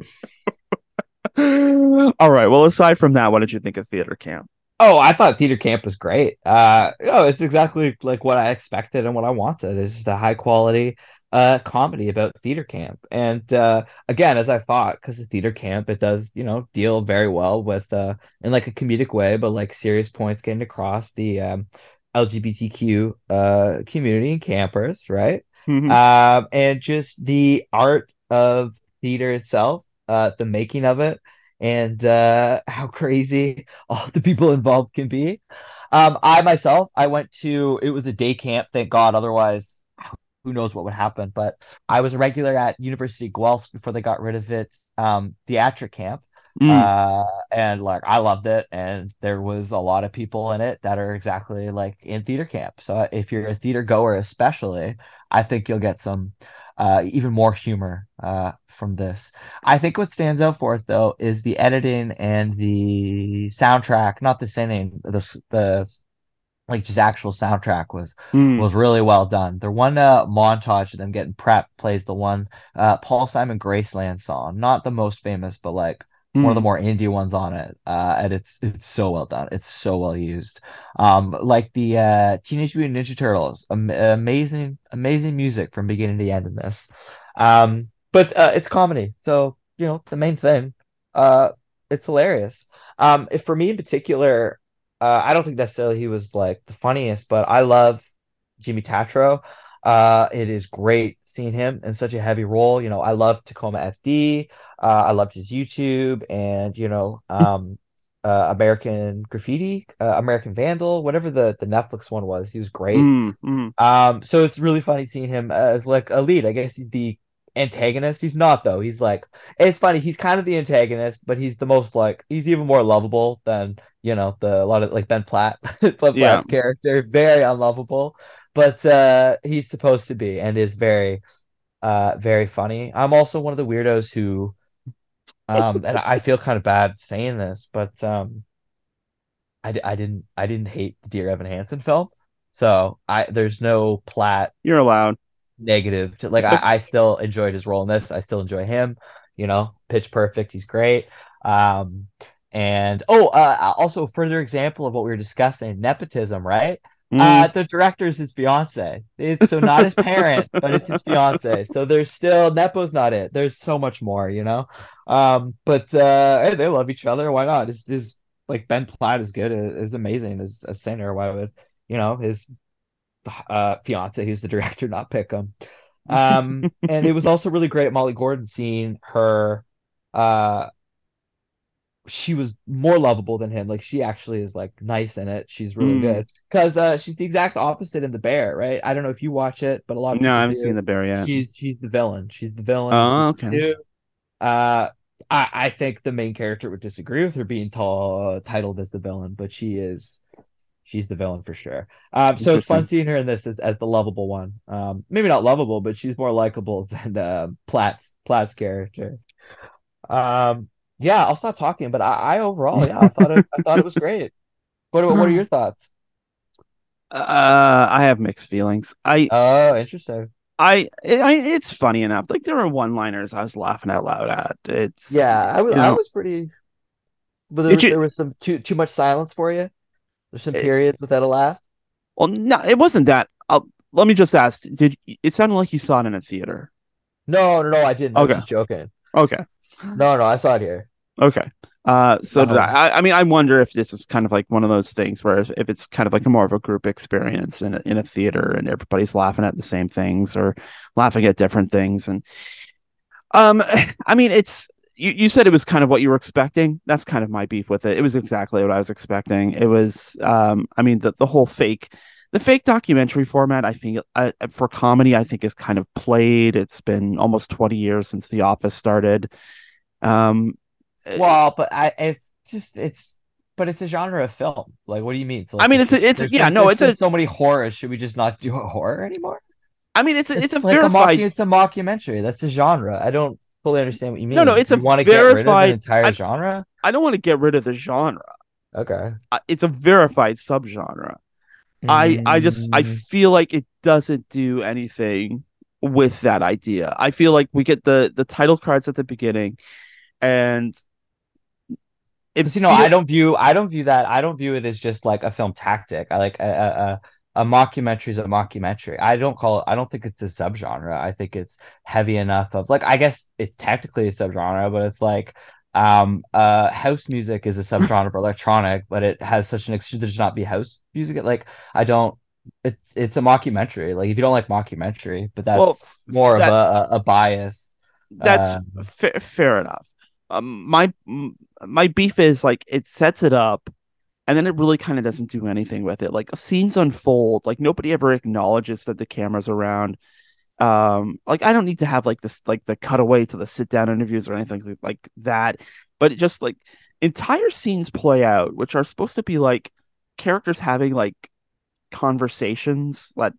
[LAUGHS] All right. Well, aside from that, what did you think of Theater Camp? Oh, I thought theater camp was great. Uh, oh, it's exactly like what I expected and what I wanted. It's just a high quality uh comedy about theater camp. And uh again, as I thought, because the theater camp, it does, you know, deal very well with uh in like a comedic way, but like serious points getting across the um LGBTQ uh community and campers, right? Mhm. Um and just the art of theater itself, uh the making of it, and uh [LAUGHS] how crazy all the people involved can be. Um, I myself, I went to it was a day camp, thank God. Otherwise, who knows what would happen. But I was a regular at University Guelph before they got rid of it. Um, theatric camp. Mm. Uh, and like I loved it, and there was a lot of people in it that are exactly like in theater camp. So if you're a theater goer, especially, I think you'll get some uh, even more humor uh, from this. I think what stands out for it though is the editing and the soundtrack, not the singing, the the like just actual soundtrack was Mm. was really well done. The one uh, montage of them getting prep plays the one uh, Paul Simon Graceland song, not the most famous, but like one of the Mm. more indie ones on it. Uh, and it's it's so well done. It's so well used. Um, like the uh, Teenage Mutant Ninja Turtles, am- amazing, amazing music from beginning to end in this. Um, but uh, it's comedy, so you know the main thing. Uh, it's hilarious. Um, if for me in particular, uh, I don't think necessarily he was like the funniest, but I love Jimmy Tatro. Uh, it is great seeing him in such a heavy role. You know, I love Tacoma FD. Uh, I loved his YouTube and you know, um, [LAUGHS] uh, American Graffiti, uh, American Vandal, whatever the the Netflix one was. He was great. Mm, mm. Um, so it's really funny seeing him as like a lead. I guess he's the antagonist. He's not though. He's like it's funny. He's kind of the antagonist, but he's the most like he's even more lovable than you know the a lot of like Ben Platt, [LAUGHS] Ben Platt's Yeah. character. Very unlovable, but uh, he's supposed to be and is very, uh, very funny. I'm also one of the weirdos who, um, and I feel kind of bad saying this, but um, I, I didn't I didn't hate the Dear Evan Hansen film. So I there's no plat. You're allowed. negative to like I, I still enjoyed his role in this. I still enjoy him. You know, pitch perfect. He's great. Um, and oh, uh, also further example of what we were discussing, nepotism, right? Mm. Uh, the director's his fiance. It's so not his parent, [LAUGHS] but it's his fiance. So there's still Nepo's not it. There's so much more, you know. Um, but uh, hey, they love each other. Why not? Is is like Ben Platt is good, is amazing as a singer. Why would you know his uh fiance, who's the director, not pick him? Um, [LAUGHS] and it was also really great at Molly Gordon seeing her. Uh, she was more lovable than him. Like she actually is like nice in it. She's really Mm. good because uh, she's the exact opposite in The Bear, right? I don't know if you watch it, but a lot of no, I haven't do. seen the bear yet. She's she's the villain. She's the villain. Oh, okay. two. Uh, I I think the main character would disagree with her being tall, titled as the villain, but she is she's the villain for sure. Um, so it's fun seeing her in this as, as the lovable one. Um, maybe not lovable, but she's more likable [LAUGHS] than uh, Platt's Platt's character. Um, yeah, I'll stop talking, but I, I overall, yeah, I thought it, I thought it was great. What are, what are your [SIGHS] thoughts? Uh, I have mixed feelings. I, Oh, interesting. I, I, it's funny enough. Like there were one-liners I was laughing out loud at. It's Yeah, I was I was pretty but there, Did you- there was some too too much silence for you. There's some It- periods without a laugh. well, no, it wasn't that. I'll, let me just ask. Did it sounded like you saw it in a theater? No, no, no, I didn't. I was Okay. just joking. Okay. No, no, I saw it here. Okay. Uh, so did Uh-huh. I. I. I mean, I wonder if this is kind of like one of those things where if, if it's kind of like a more of a group experience in a, in a theater and everybody's laughing at the same things or laughing at different things. And um, [SIGHS] I mean, it's you. You said it was kind of what you were expecting. That's kind of my beef with it. It was exactly what I was expecting. It was. Um, I mean, the the whole fake. The fake documentary format, I think, uh, for comedy, I think is kind of played. It's been almost twenty years since The Office started. Um, Well, but I it's just it's but it's a genre of film. Like, what do you mean? So, I mean, it's a- it's- yeah, no, it's a- so many horrors. Should we just not do a horror anymore? I mean, it's a, it's, a like verified. a mock, it's a mockumentary. That's a genre. I don't fully understand what you mean. No, no, it's a you want to get rid of verified- an entire I- genre. I don't want to get rid of the genre. Okay. Uh, It's a verified subgenre. I I just I Mm, feel like it doesn't do anything with that idea. I feel like we get the the title cards at the beginning, and it you know, I don't view I don't view that I don't view it as just like a film tactic. I like a a, a mockumentary is a mockumentary. I don't call it I don't think it's a subgenre. I think it's heavy enough of like I guess it's technically a subgenre, but it's like um uh house music is a [LAUGHS] subgenre for electronic, but it has such an ex- should there just not be house music? It, Like I don't it's it's a mockumentary. Like if you don't like mockumentary, but that's Well, more that- of a, a, bias. that's Um, fair, fair enough. Um, my my beef is like it sets it up, and then it really kind of doesn't do anything with it. Like scenes unfold, like nobody ever acknowledges that the camera's around. Um, like I don't need to have like this like the cutaway to the sit down interviews or anything like- like that, but it just like entire scenes play out, which are supposed to be like characters having like conversations that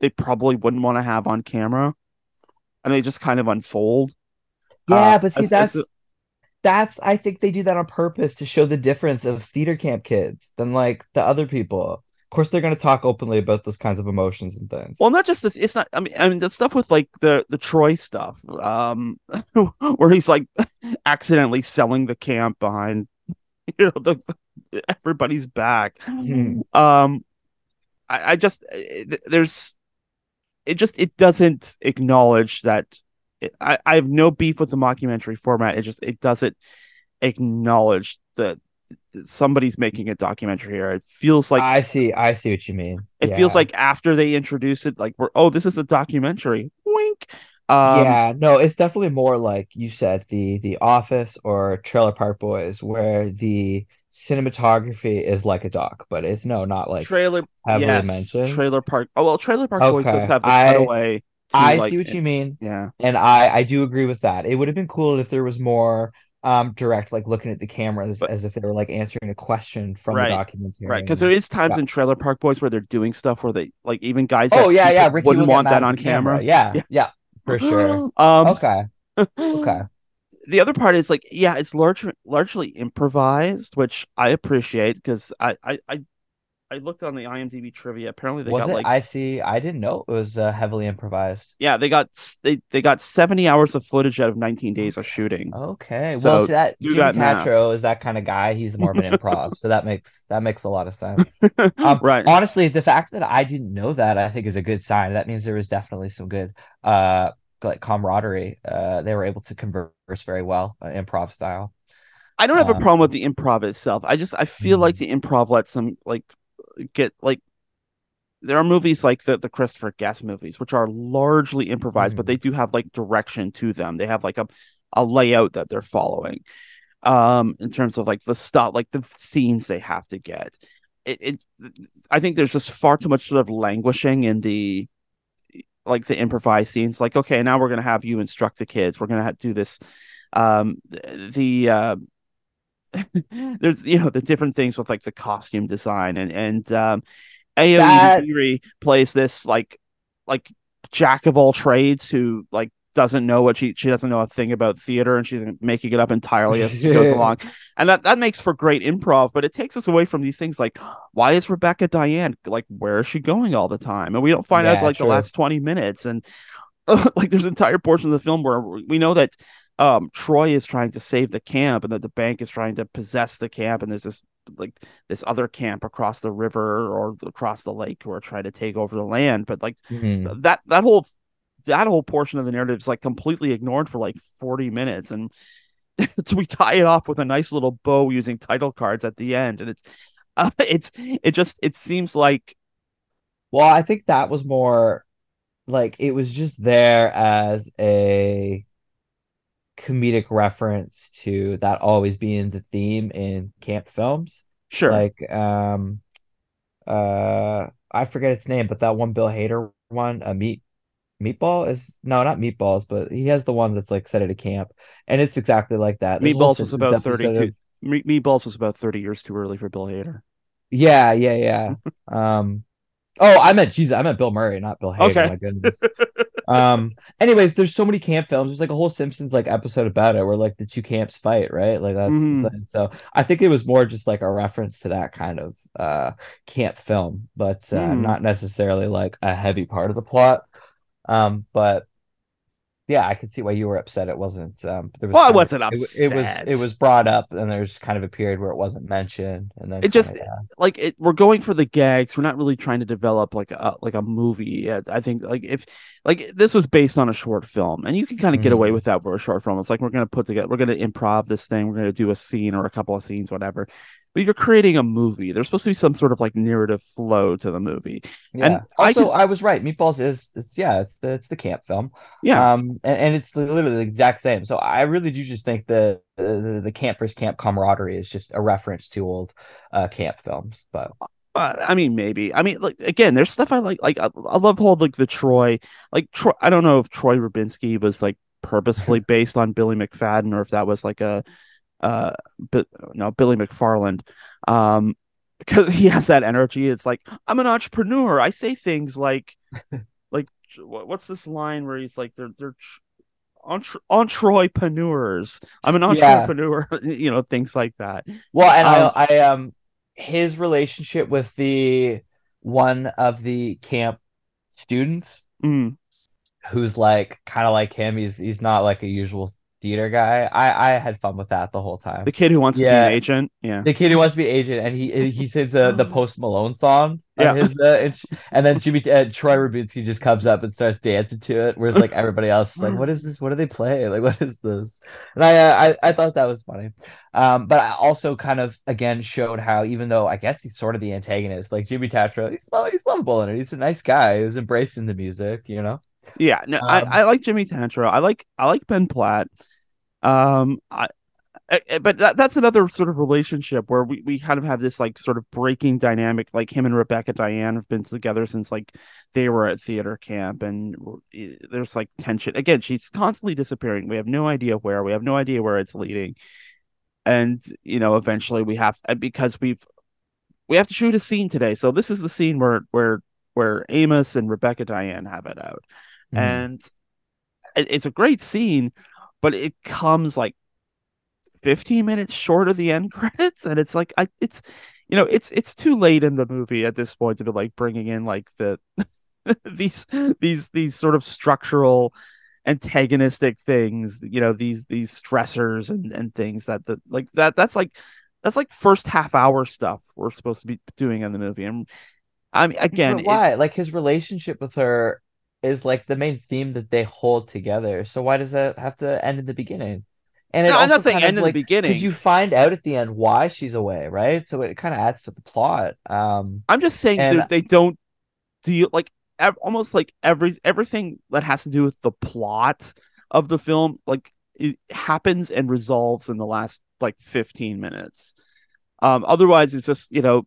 they probably wouldn't want to have on camera, and they just kind of unfold. Yeah, Uh, but see, as- as that's I think they do that on purpose to show the difference of theater camp kids than like the other people. Of course, they're going to talk openly about those kinds of emotions and things. Well, not just the, it's not. I mean, I mean the stuff with like the the Troy stuff, um, [LAUGHS] where he's like [LAUGHS] accidentally selling the camp behind, [LAUGHS] you know, the, everybody's back. Hmm. Um, I, I just eh, there's, it just it doesn't acknowledge that. It, I I have no beef with the mockumentary format. It just it doesn't acknowledge that somebody's making a documentary here. It feels like I see, I see what you mean. it feels like after they introduce it, like we're oh, this is a documentary. Wink. Um, yeah, no, it's definitely more like you said, the the Office or Trailer Park Boys, where the cinematography is like a doc, but it's no, not like trailer. heavily yes, mentioned. Trailer Park. Oh well, Trailer Park Boys does have the cutaway. To, I like, see what you mean. Yeah. And I I do agree with that. It would have been cool if there was more um direct, like looking at the cameras But- as if they were like answering a question from Right, the documentary. Right, because there is times Yeah. in Trailer Park Boys where they're doing stuff where they like even guys. Oh yeah, yeah. Ricky wouldn't want that on the camera. Yeah, Yeah. yeah, for sure. [LAUGHS] Um. Okay, [LAUGHS] okay. the other part is like yeah it's largely largely improvised which i appreciate because I, I i i looked on the imdb trivia apparently they Was got it? like I see. I didn't know it was uh, heavily improvised. yeah they got they they got 70 hours of footage out of 19 days of shooting Okay. So, well, see that Jimmy that math. Is that kind of guy. He's more of an improv, so that makes that makes a lot of sense. [LAUGHS] Um, right Honestly, the fact that I didn't know that, I think is a good sign. That means there was definitely some good uh like camaraderie. Uh, they were able to converse very well, uh, improv style. i don't have a um, problem with the improv itself i just i feel like Mhm. the improv lets them like get like there are movies like the the Christopher Guest movies, which are largely improvised, but Mhm. they do have like direction to them. They have like a a layout that they're following. Um, in terms of like the stuff, like the scenes they have to get. It, it I think there's just far too much sort of languishing in the like the improvised scenes. Like, okay, now we're gonna have you instruct the kids. We're gonna have, do this. Um, the uh, [LAUGHS] there's you know the different things with like the costume design and and um Ayo That- plays this like like jack of all trades who like doesn't know what she she doesn't know a thing about theater and she's making it up entirely as she goes along [LAUGHS] and that that makes for great improv but it takes us away from these things like why is rebecca diane like where is she going all the time and we don't find out Yeah, till, like true. the last 20 minutes and [LAUGHS] like there's entire portions of the film where we know that um troy is trying to save the camp and that the bank is trying to possess the camp and there's this like this other camp across the river or across the lake who are trying to take over the land but like Mhm. that that whole that whole portion of the narrative is like completely ignored for like 40 minutes and so [LAUGHS] we tie it off with a nice little bow using title cards at the end and it's [LAUGHS] uh, it's it just it seems like Well, I think that was more like it was just there as a comedic reference to that always being the theme in camp films. sure Like um uh I forget its name, but that one Bill Hader one, a Meat Meatball is no, not Meatballs, but he has the one that's like set at a camp, and it's exactly like that. There's meatballs was about episode 32 of- Me- meatballs was about 30 years too early for bill hader Yeah, yeah, yeah. [LAUGHS] Um, oh, I meant Jesus, I meant Bill Murray, not Bill Hader. Okay. My goodness. Um, [LAUGHS] anyways, there's so many camp films. There's like a whole Simpsons like episode about it where like the two camps fight, right? Like that's the thing. So I think it was more just like a reference to that kind of uh camp film, but uh, Mhm. not necessarily like a heavy part of the plot. Um, but yeah, I could see why you were upset. It wasn't. Um, there was Well, I wasn't it w- It, was. It was brought up, and there's kind of a period where it wasn't mentioned, and then It just- kinda, yeah. like it, we're going for the gags. We're not really trying to develop like a like a movie. I think like if like this was based on a short film, and you can kind of get away Mhm. with that for a short film. It's like we're gonna put together, we're gonna improv this thing. We're gonna do a scene or a couple of scenes, whatever. But you're creating a movie. There's supposed to be some sort of like narrative flow to the movie. Yeah. And I also, could- I was right. Meatballs is it's yeah, it's the it's the camp film. Yeah, Um, and, and it's literally the exact same. So I really do just think the the, the camp versus camp camaraderie is just a reference to old uh camp films. But Uh, I mean, maybe. I mean, like again, there's stuff I like. Like I, I love whole like the Troy. Like Troy. I don't know if Troy Rubinski was like purposefully [LAUGHS] based on Billy McFadden or if that was like a, uh, but no, Billy McFarland. Um, [LAUGHS] because he has that energy. It's like I'm an entrepreneur. I say things like, [LAUGHS] like what's this line where he's like they're they're. Entre- entrepreneurs. I'm an Yeah. entrepreneur, [LAUGHS] you know, things like that. well, and Um, I I um his relationship with the one of the camp students Mm. who's like kind of like him. He's he's not like a usual theater guy. I I had fun with that the whole time. The kid who wants to be an agent. Yeah. The kid who wants to be an agent, and he he sings the the [GASPS] Post Malone song Yeah. his, uh, and, and then Jimmy uh, Troy Rubinski just comes up and starts dancing to it, whereas like everybody else is like, [LAUGHS] "What is this? What do they play? Like, what is this?" And I uh, I I thought that was funny, um, but I also kind of again showed how even though I guess he's sort of the antagonist, like Jimmy Tatro, he's lo- he's lovable in it. He's a nice guy who's embracing the music, you know. Yeah, no, Um, I, I like Jimmy Tatro. I like I like Ben Platt. Um, I, I- I- but that, that's another sort of relationship where we, we kind of have this like sort of breaking dynamic. Like him and Rebecca Diane have been together since like they were at theater camp, and eh, there's like tension. Again, she's constantly disappearing. We have no idea where. We have no idea where it's leading, and you know, eventually we have because we've we have to shoot a scene today. So this is the scene where where where Amos and Rebecca Diane have it out Mhm. and it- it's a great scene but it comes like 15 minutes short of the end [LAUGHS] credits and it's like i it's you know it's it's too late in the movie at this point to be like bringing in like the [LAUGHS] these these these sort of structural antagonistic things you know these these stressors and and things that the like that that's like that's like first half hour stuff we're supposed to be doing in the movie and i mean again But it- why? Like his relationship with her is like the main theme that they hold together. So why does that have to end in the beginning? And No, I'm not saying end in the beginning. because you find out at the end why she's away, right? So it kind of adds to the plot. Um, I'm just saying And- they don't deal like ev- almost like every everything that has to do with the plot of the film like it happens and resolves in the last like 15 minutes. Um otherwise it's just, you know,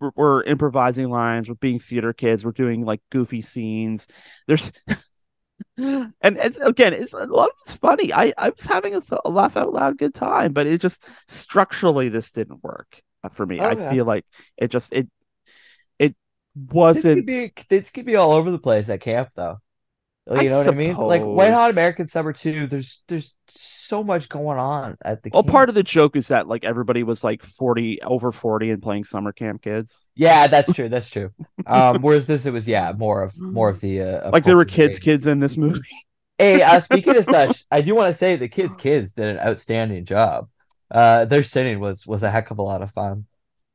we're, we're improvising lines, we're being theater kids, we're doing like goofy scenes. There's [LAUGHS] and it's again, it's a lot of it's funny. I I was having a, a laugh out loud good time, but it just structurally this didn't work uh, for me. Oh, I yeah. feel like it just it it this could wasn't be this could be all over the place at camp, though. You I know what I mean? Like Wet Hot. American Summer 2, there's there's so much going on at the Well, camp. part of the joke is that like everybody was like 40 over 40 and playing summer camp kids. Yeah, that's true. That's true. Um, whereas this, it was yeah, more of more of the uh, Like there were kids kids in this movie. Hey, uh, [LAUGHS] speaking of such, I do want to say the kids' kids did an outstanding job. Uh, their singing was was a heck of a lot of fun.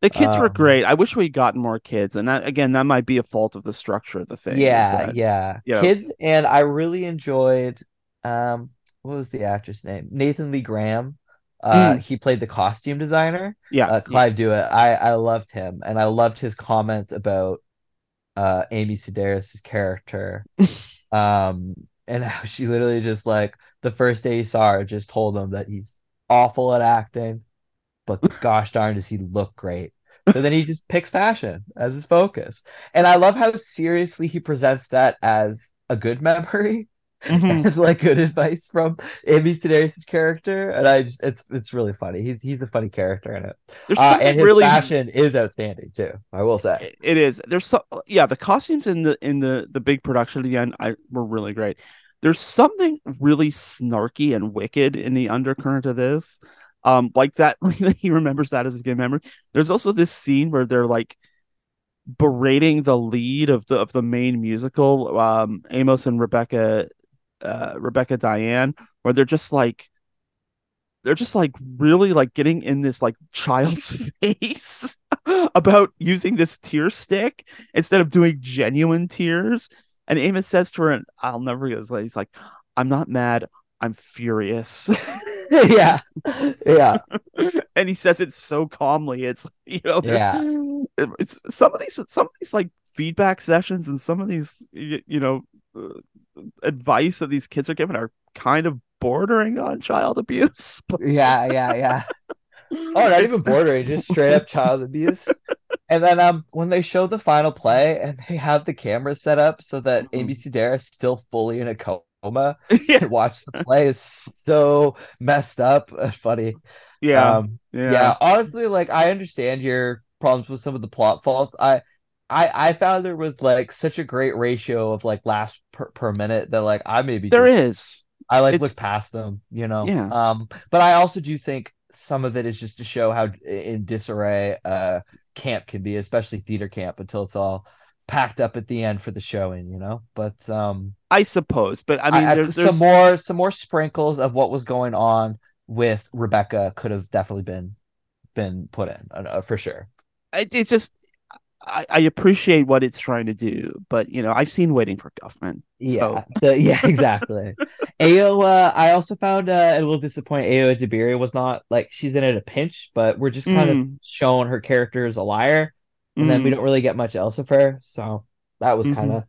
The kids were Um, great. I wish we'd gotten more kids. And that again, that might be a fault of the structure of the thing. Yeah, that- yeah. you know- Kids, and I really enjoyed um what was the actor's name? Nathan Lee Graham. Uh, Mm. he played the costume designer. Yeah. Uh, Clive Dewitt. I I loved him, and I loved his comment about uh Amy Sedaris' character. [LAUGHS] Um, and how she literally just like the first day he saw her, just told him that he's awful at acting, but gosh darn does he look great. So then he just picks fashion as his focus. And I love how seriously he presents that as a good memory [LAUGHS] Mhm. and like good advice from Amy Sedaris' character. And I just it's it's really funny. He's he's a funny character in it. Uh, and his really fashion is outstanding too, I will say. It is. There's so yeah, the costumes in the in the the big production at the end I were really great. There's something really snarky and wicked in the undercurrent of this. Um, [LAUGHS] like that he remembers that as a good memory. There's also this scene where they're like berating the lead of the of the main musical, um, Amos and Rebecca uh Rebecca Diane, where they're just like they're just like really like getting in this like child's [LAUGHS] face [LAUGHS] about using this tear stick instead of doing genuine tears. And Amos says to her, and I'll never get this. He's like, "I'm not mad. I'm furious." [LAUGHS] yeah. Yeah. [LAUGHS] and he says it so calmly. It's you know, there's Yeah. it's some of these some of these like feedback sessions and some of these y- you know uh, advice that these kids are given are kind of bordering on child abuse. [LAUGHS] Yeah, yeah, yeah. Oh, not even bordering, just straight up child abuse. And then um when they show the final play and they have the camera set up so that Amy Sedaris is still fully in a coma [LAUGHS] yeah, and watch the play is so messed up and funny. yeah, Um yeah, yeah, honestly, like I understand your problems with some of the plot faults. I I I found there was like such a great ratio of like laughs per, per minute that like I maybe There just is. I like It's- look past them, you know. Yeah. Um, but I also do think some of it is just to show how in disarray uh camp can be, especially theater camp, until it's all packed up at the end for the showing, you know. But um, I suppose, but I mean, I- there's, some there's more some more sprinkles of what was going on with Rebecca could have definitely been been put in uh, for sure. it- it's just I, I appreciate what it's trying to do, but you know, I've seen Waiting for Guffman. Yeah, So the, yeah, [LAUGHS] exactly. Ao, uh, I also found uh, a little disappointed. Ayo Edebiri was not like she's in at a pinch, but we're just kind of Mm. showing her character as a liar, and then we Mm. don't really get much else of her. So that was Mhm. kind of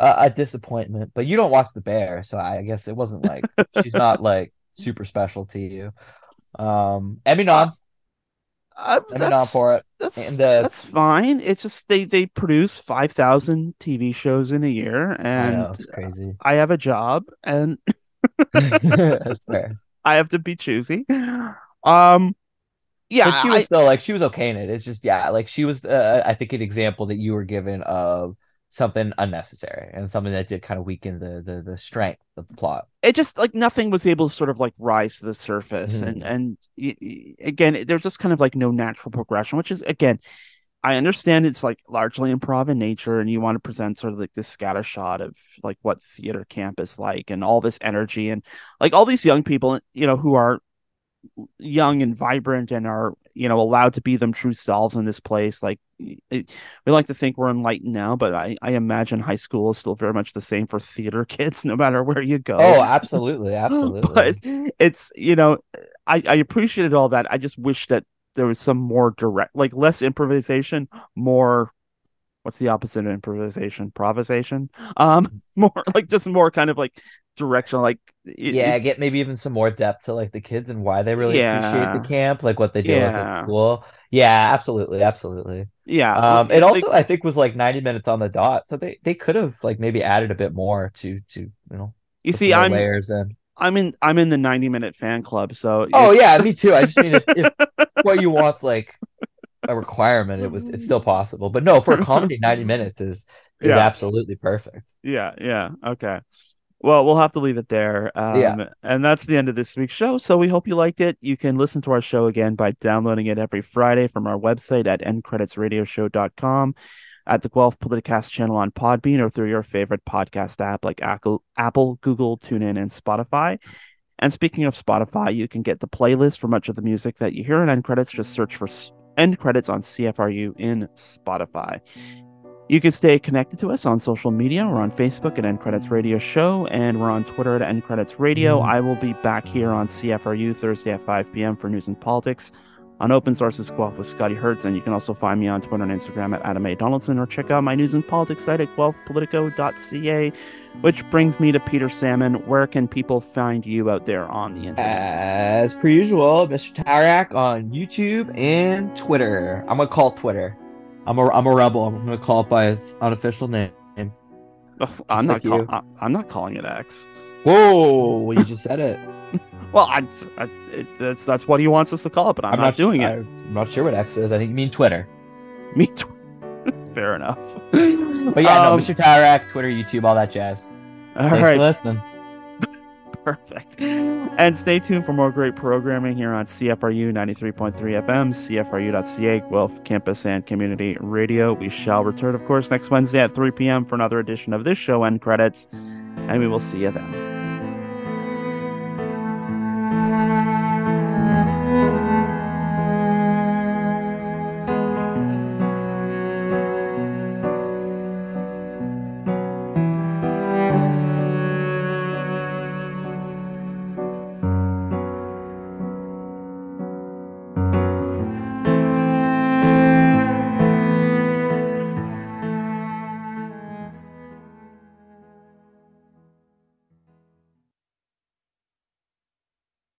a, a disappointment. But you don't watch The Bear, so I guess it wasn't like she's [LAUGHS] not like super special to you. Um, Emmy nom, Uh, Emmy nom that's, for it. that's and, uh, that's fine. It's just they they produce five thousand TV shows in a year, I and know it's crazy. I have a job, and [LAUGHS] That's fair. [LAUGHS] I have to be choosy. Um, yeah, But she I- was still like she was okay in it. It's just yeah, like she was uh, I think an example that you were given of something unnecessary and something that did kind of weaken the the the strength of the plot. it just like nothing was able to sort of like rise to the surface Mhm. and and y- y- again there's just kind of like no natural progression which is again i understand it's like largely improv in nature and you want to present sort of like this scattershot of like what theater camp is like and all this energy and like all these young people you know who are young and vibrant and are you know allowed to be them true selves in this place like it, we like to think we're enlightened now but I, I imagine high school is still very much the same for theater [LAUGHS] kids no matter where you go Oh, absolutely, [LAUGHS] absolutely. but it's you know I, I appreciated all that i just wish that there was some more direct like less improvisation more what's the opposite of improvisation improvisation um [LAUGHS] more like just more kind of like directional, like it- yeah, get maybe even some more depth to like the kids and why they really appreciate the camp, like what they with Yeah. at school. Yeah, absolutely, absolutely. yeah Um, it also I think was like 90 minutes on the dot, so they they could have like maybe added a bit more to to you know you see i'm layers in. i'm in i'm in the 90 minute fan club so Oh yeah, [LAUGHS] me too. I just mean if, if [LAUGHS] what you want's like a requirement, it was it's still possible. But no, for a comedy, [LAUGHS] 90 minutes is is Yeah. absolutely perfect. yeah yeah okay Well, we'll have to leave it there. Um, Yeah. And that's the end of this week's show. So we hope you liked it. You can listen to our show again by downloading it every Friday from our website at endcreditsradioshow.com, at the Guelph Politicast channel on Podbean, or through your favorite podcast app like Apple, Apple, Google, TuneIn, and Spotify. And speaking of Spotify, you can get the playlist for much of the music that you hear in End Credits. Just search for End Credits on CFRU in Spotify. You can stay connected to us on social media. We're on Facebook at End Credits Radio Show, and we're on Twitter at End Credits Radio. Mm-hmm. I will be back here on CFRU Thursday at 5 p.m. for news and politics on Open Sources Guelph with Scotty Hertz. And you can also find me on Twitter and Instagram at Adam A. Donaldson, or check out my news and politics site at guelphpolitico.ca. Which brings me to Peter Salmon. Where can people find you out there on the internet? As per usual, Mr. Tarak on YouTube and Twitter. I'm gonna call Twitter. I'm a I'm a rebel. I'm gonna call it by its unofficial name. I'm not. like Call- I- I'm not calling it X. Whoa! You just said it. [LAUGHS] Well, I, I it, that's that's what he wants us to call it, but I'm, not, sh- doing it. I'm not sure what X is. I think you mean Twitter. [LAUGHS] Me too. [LAUGHS] Fair enough. But yeah, no, Um, Mr. Tarak, Twitter, YouTube, all that jazz. All Thanks right. for listening. [LAUGHS] Perfect. And stay tuned for more great programming here on CFRU 93.3 FM, CFRU.ca, Guelph Campus and Community Radio. We shall return, of course, next Wednesday at 3 p.m. for another edition of this show End Credits, and we will see you then. Thank you.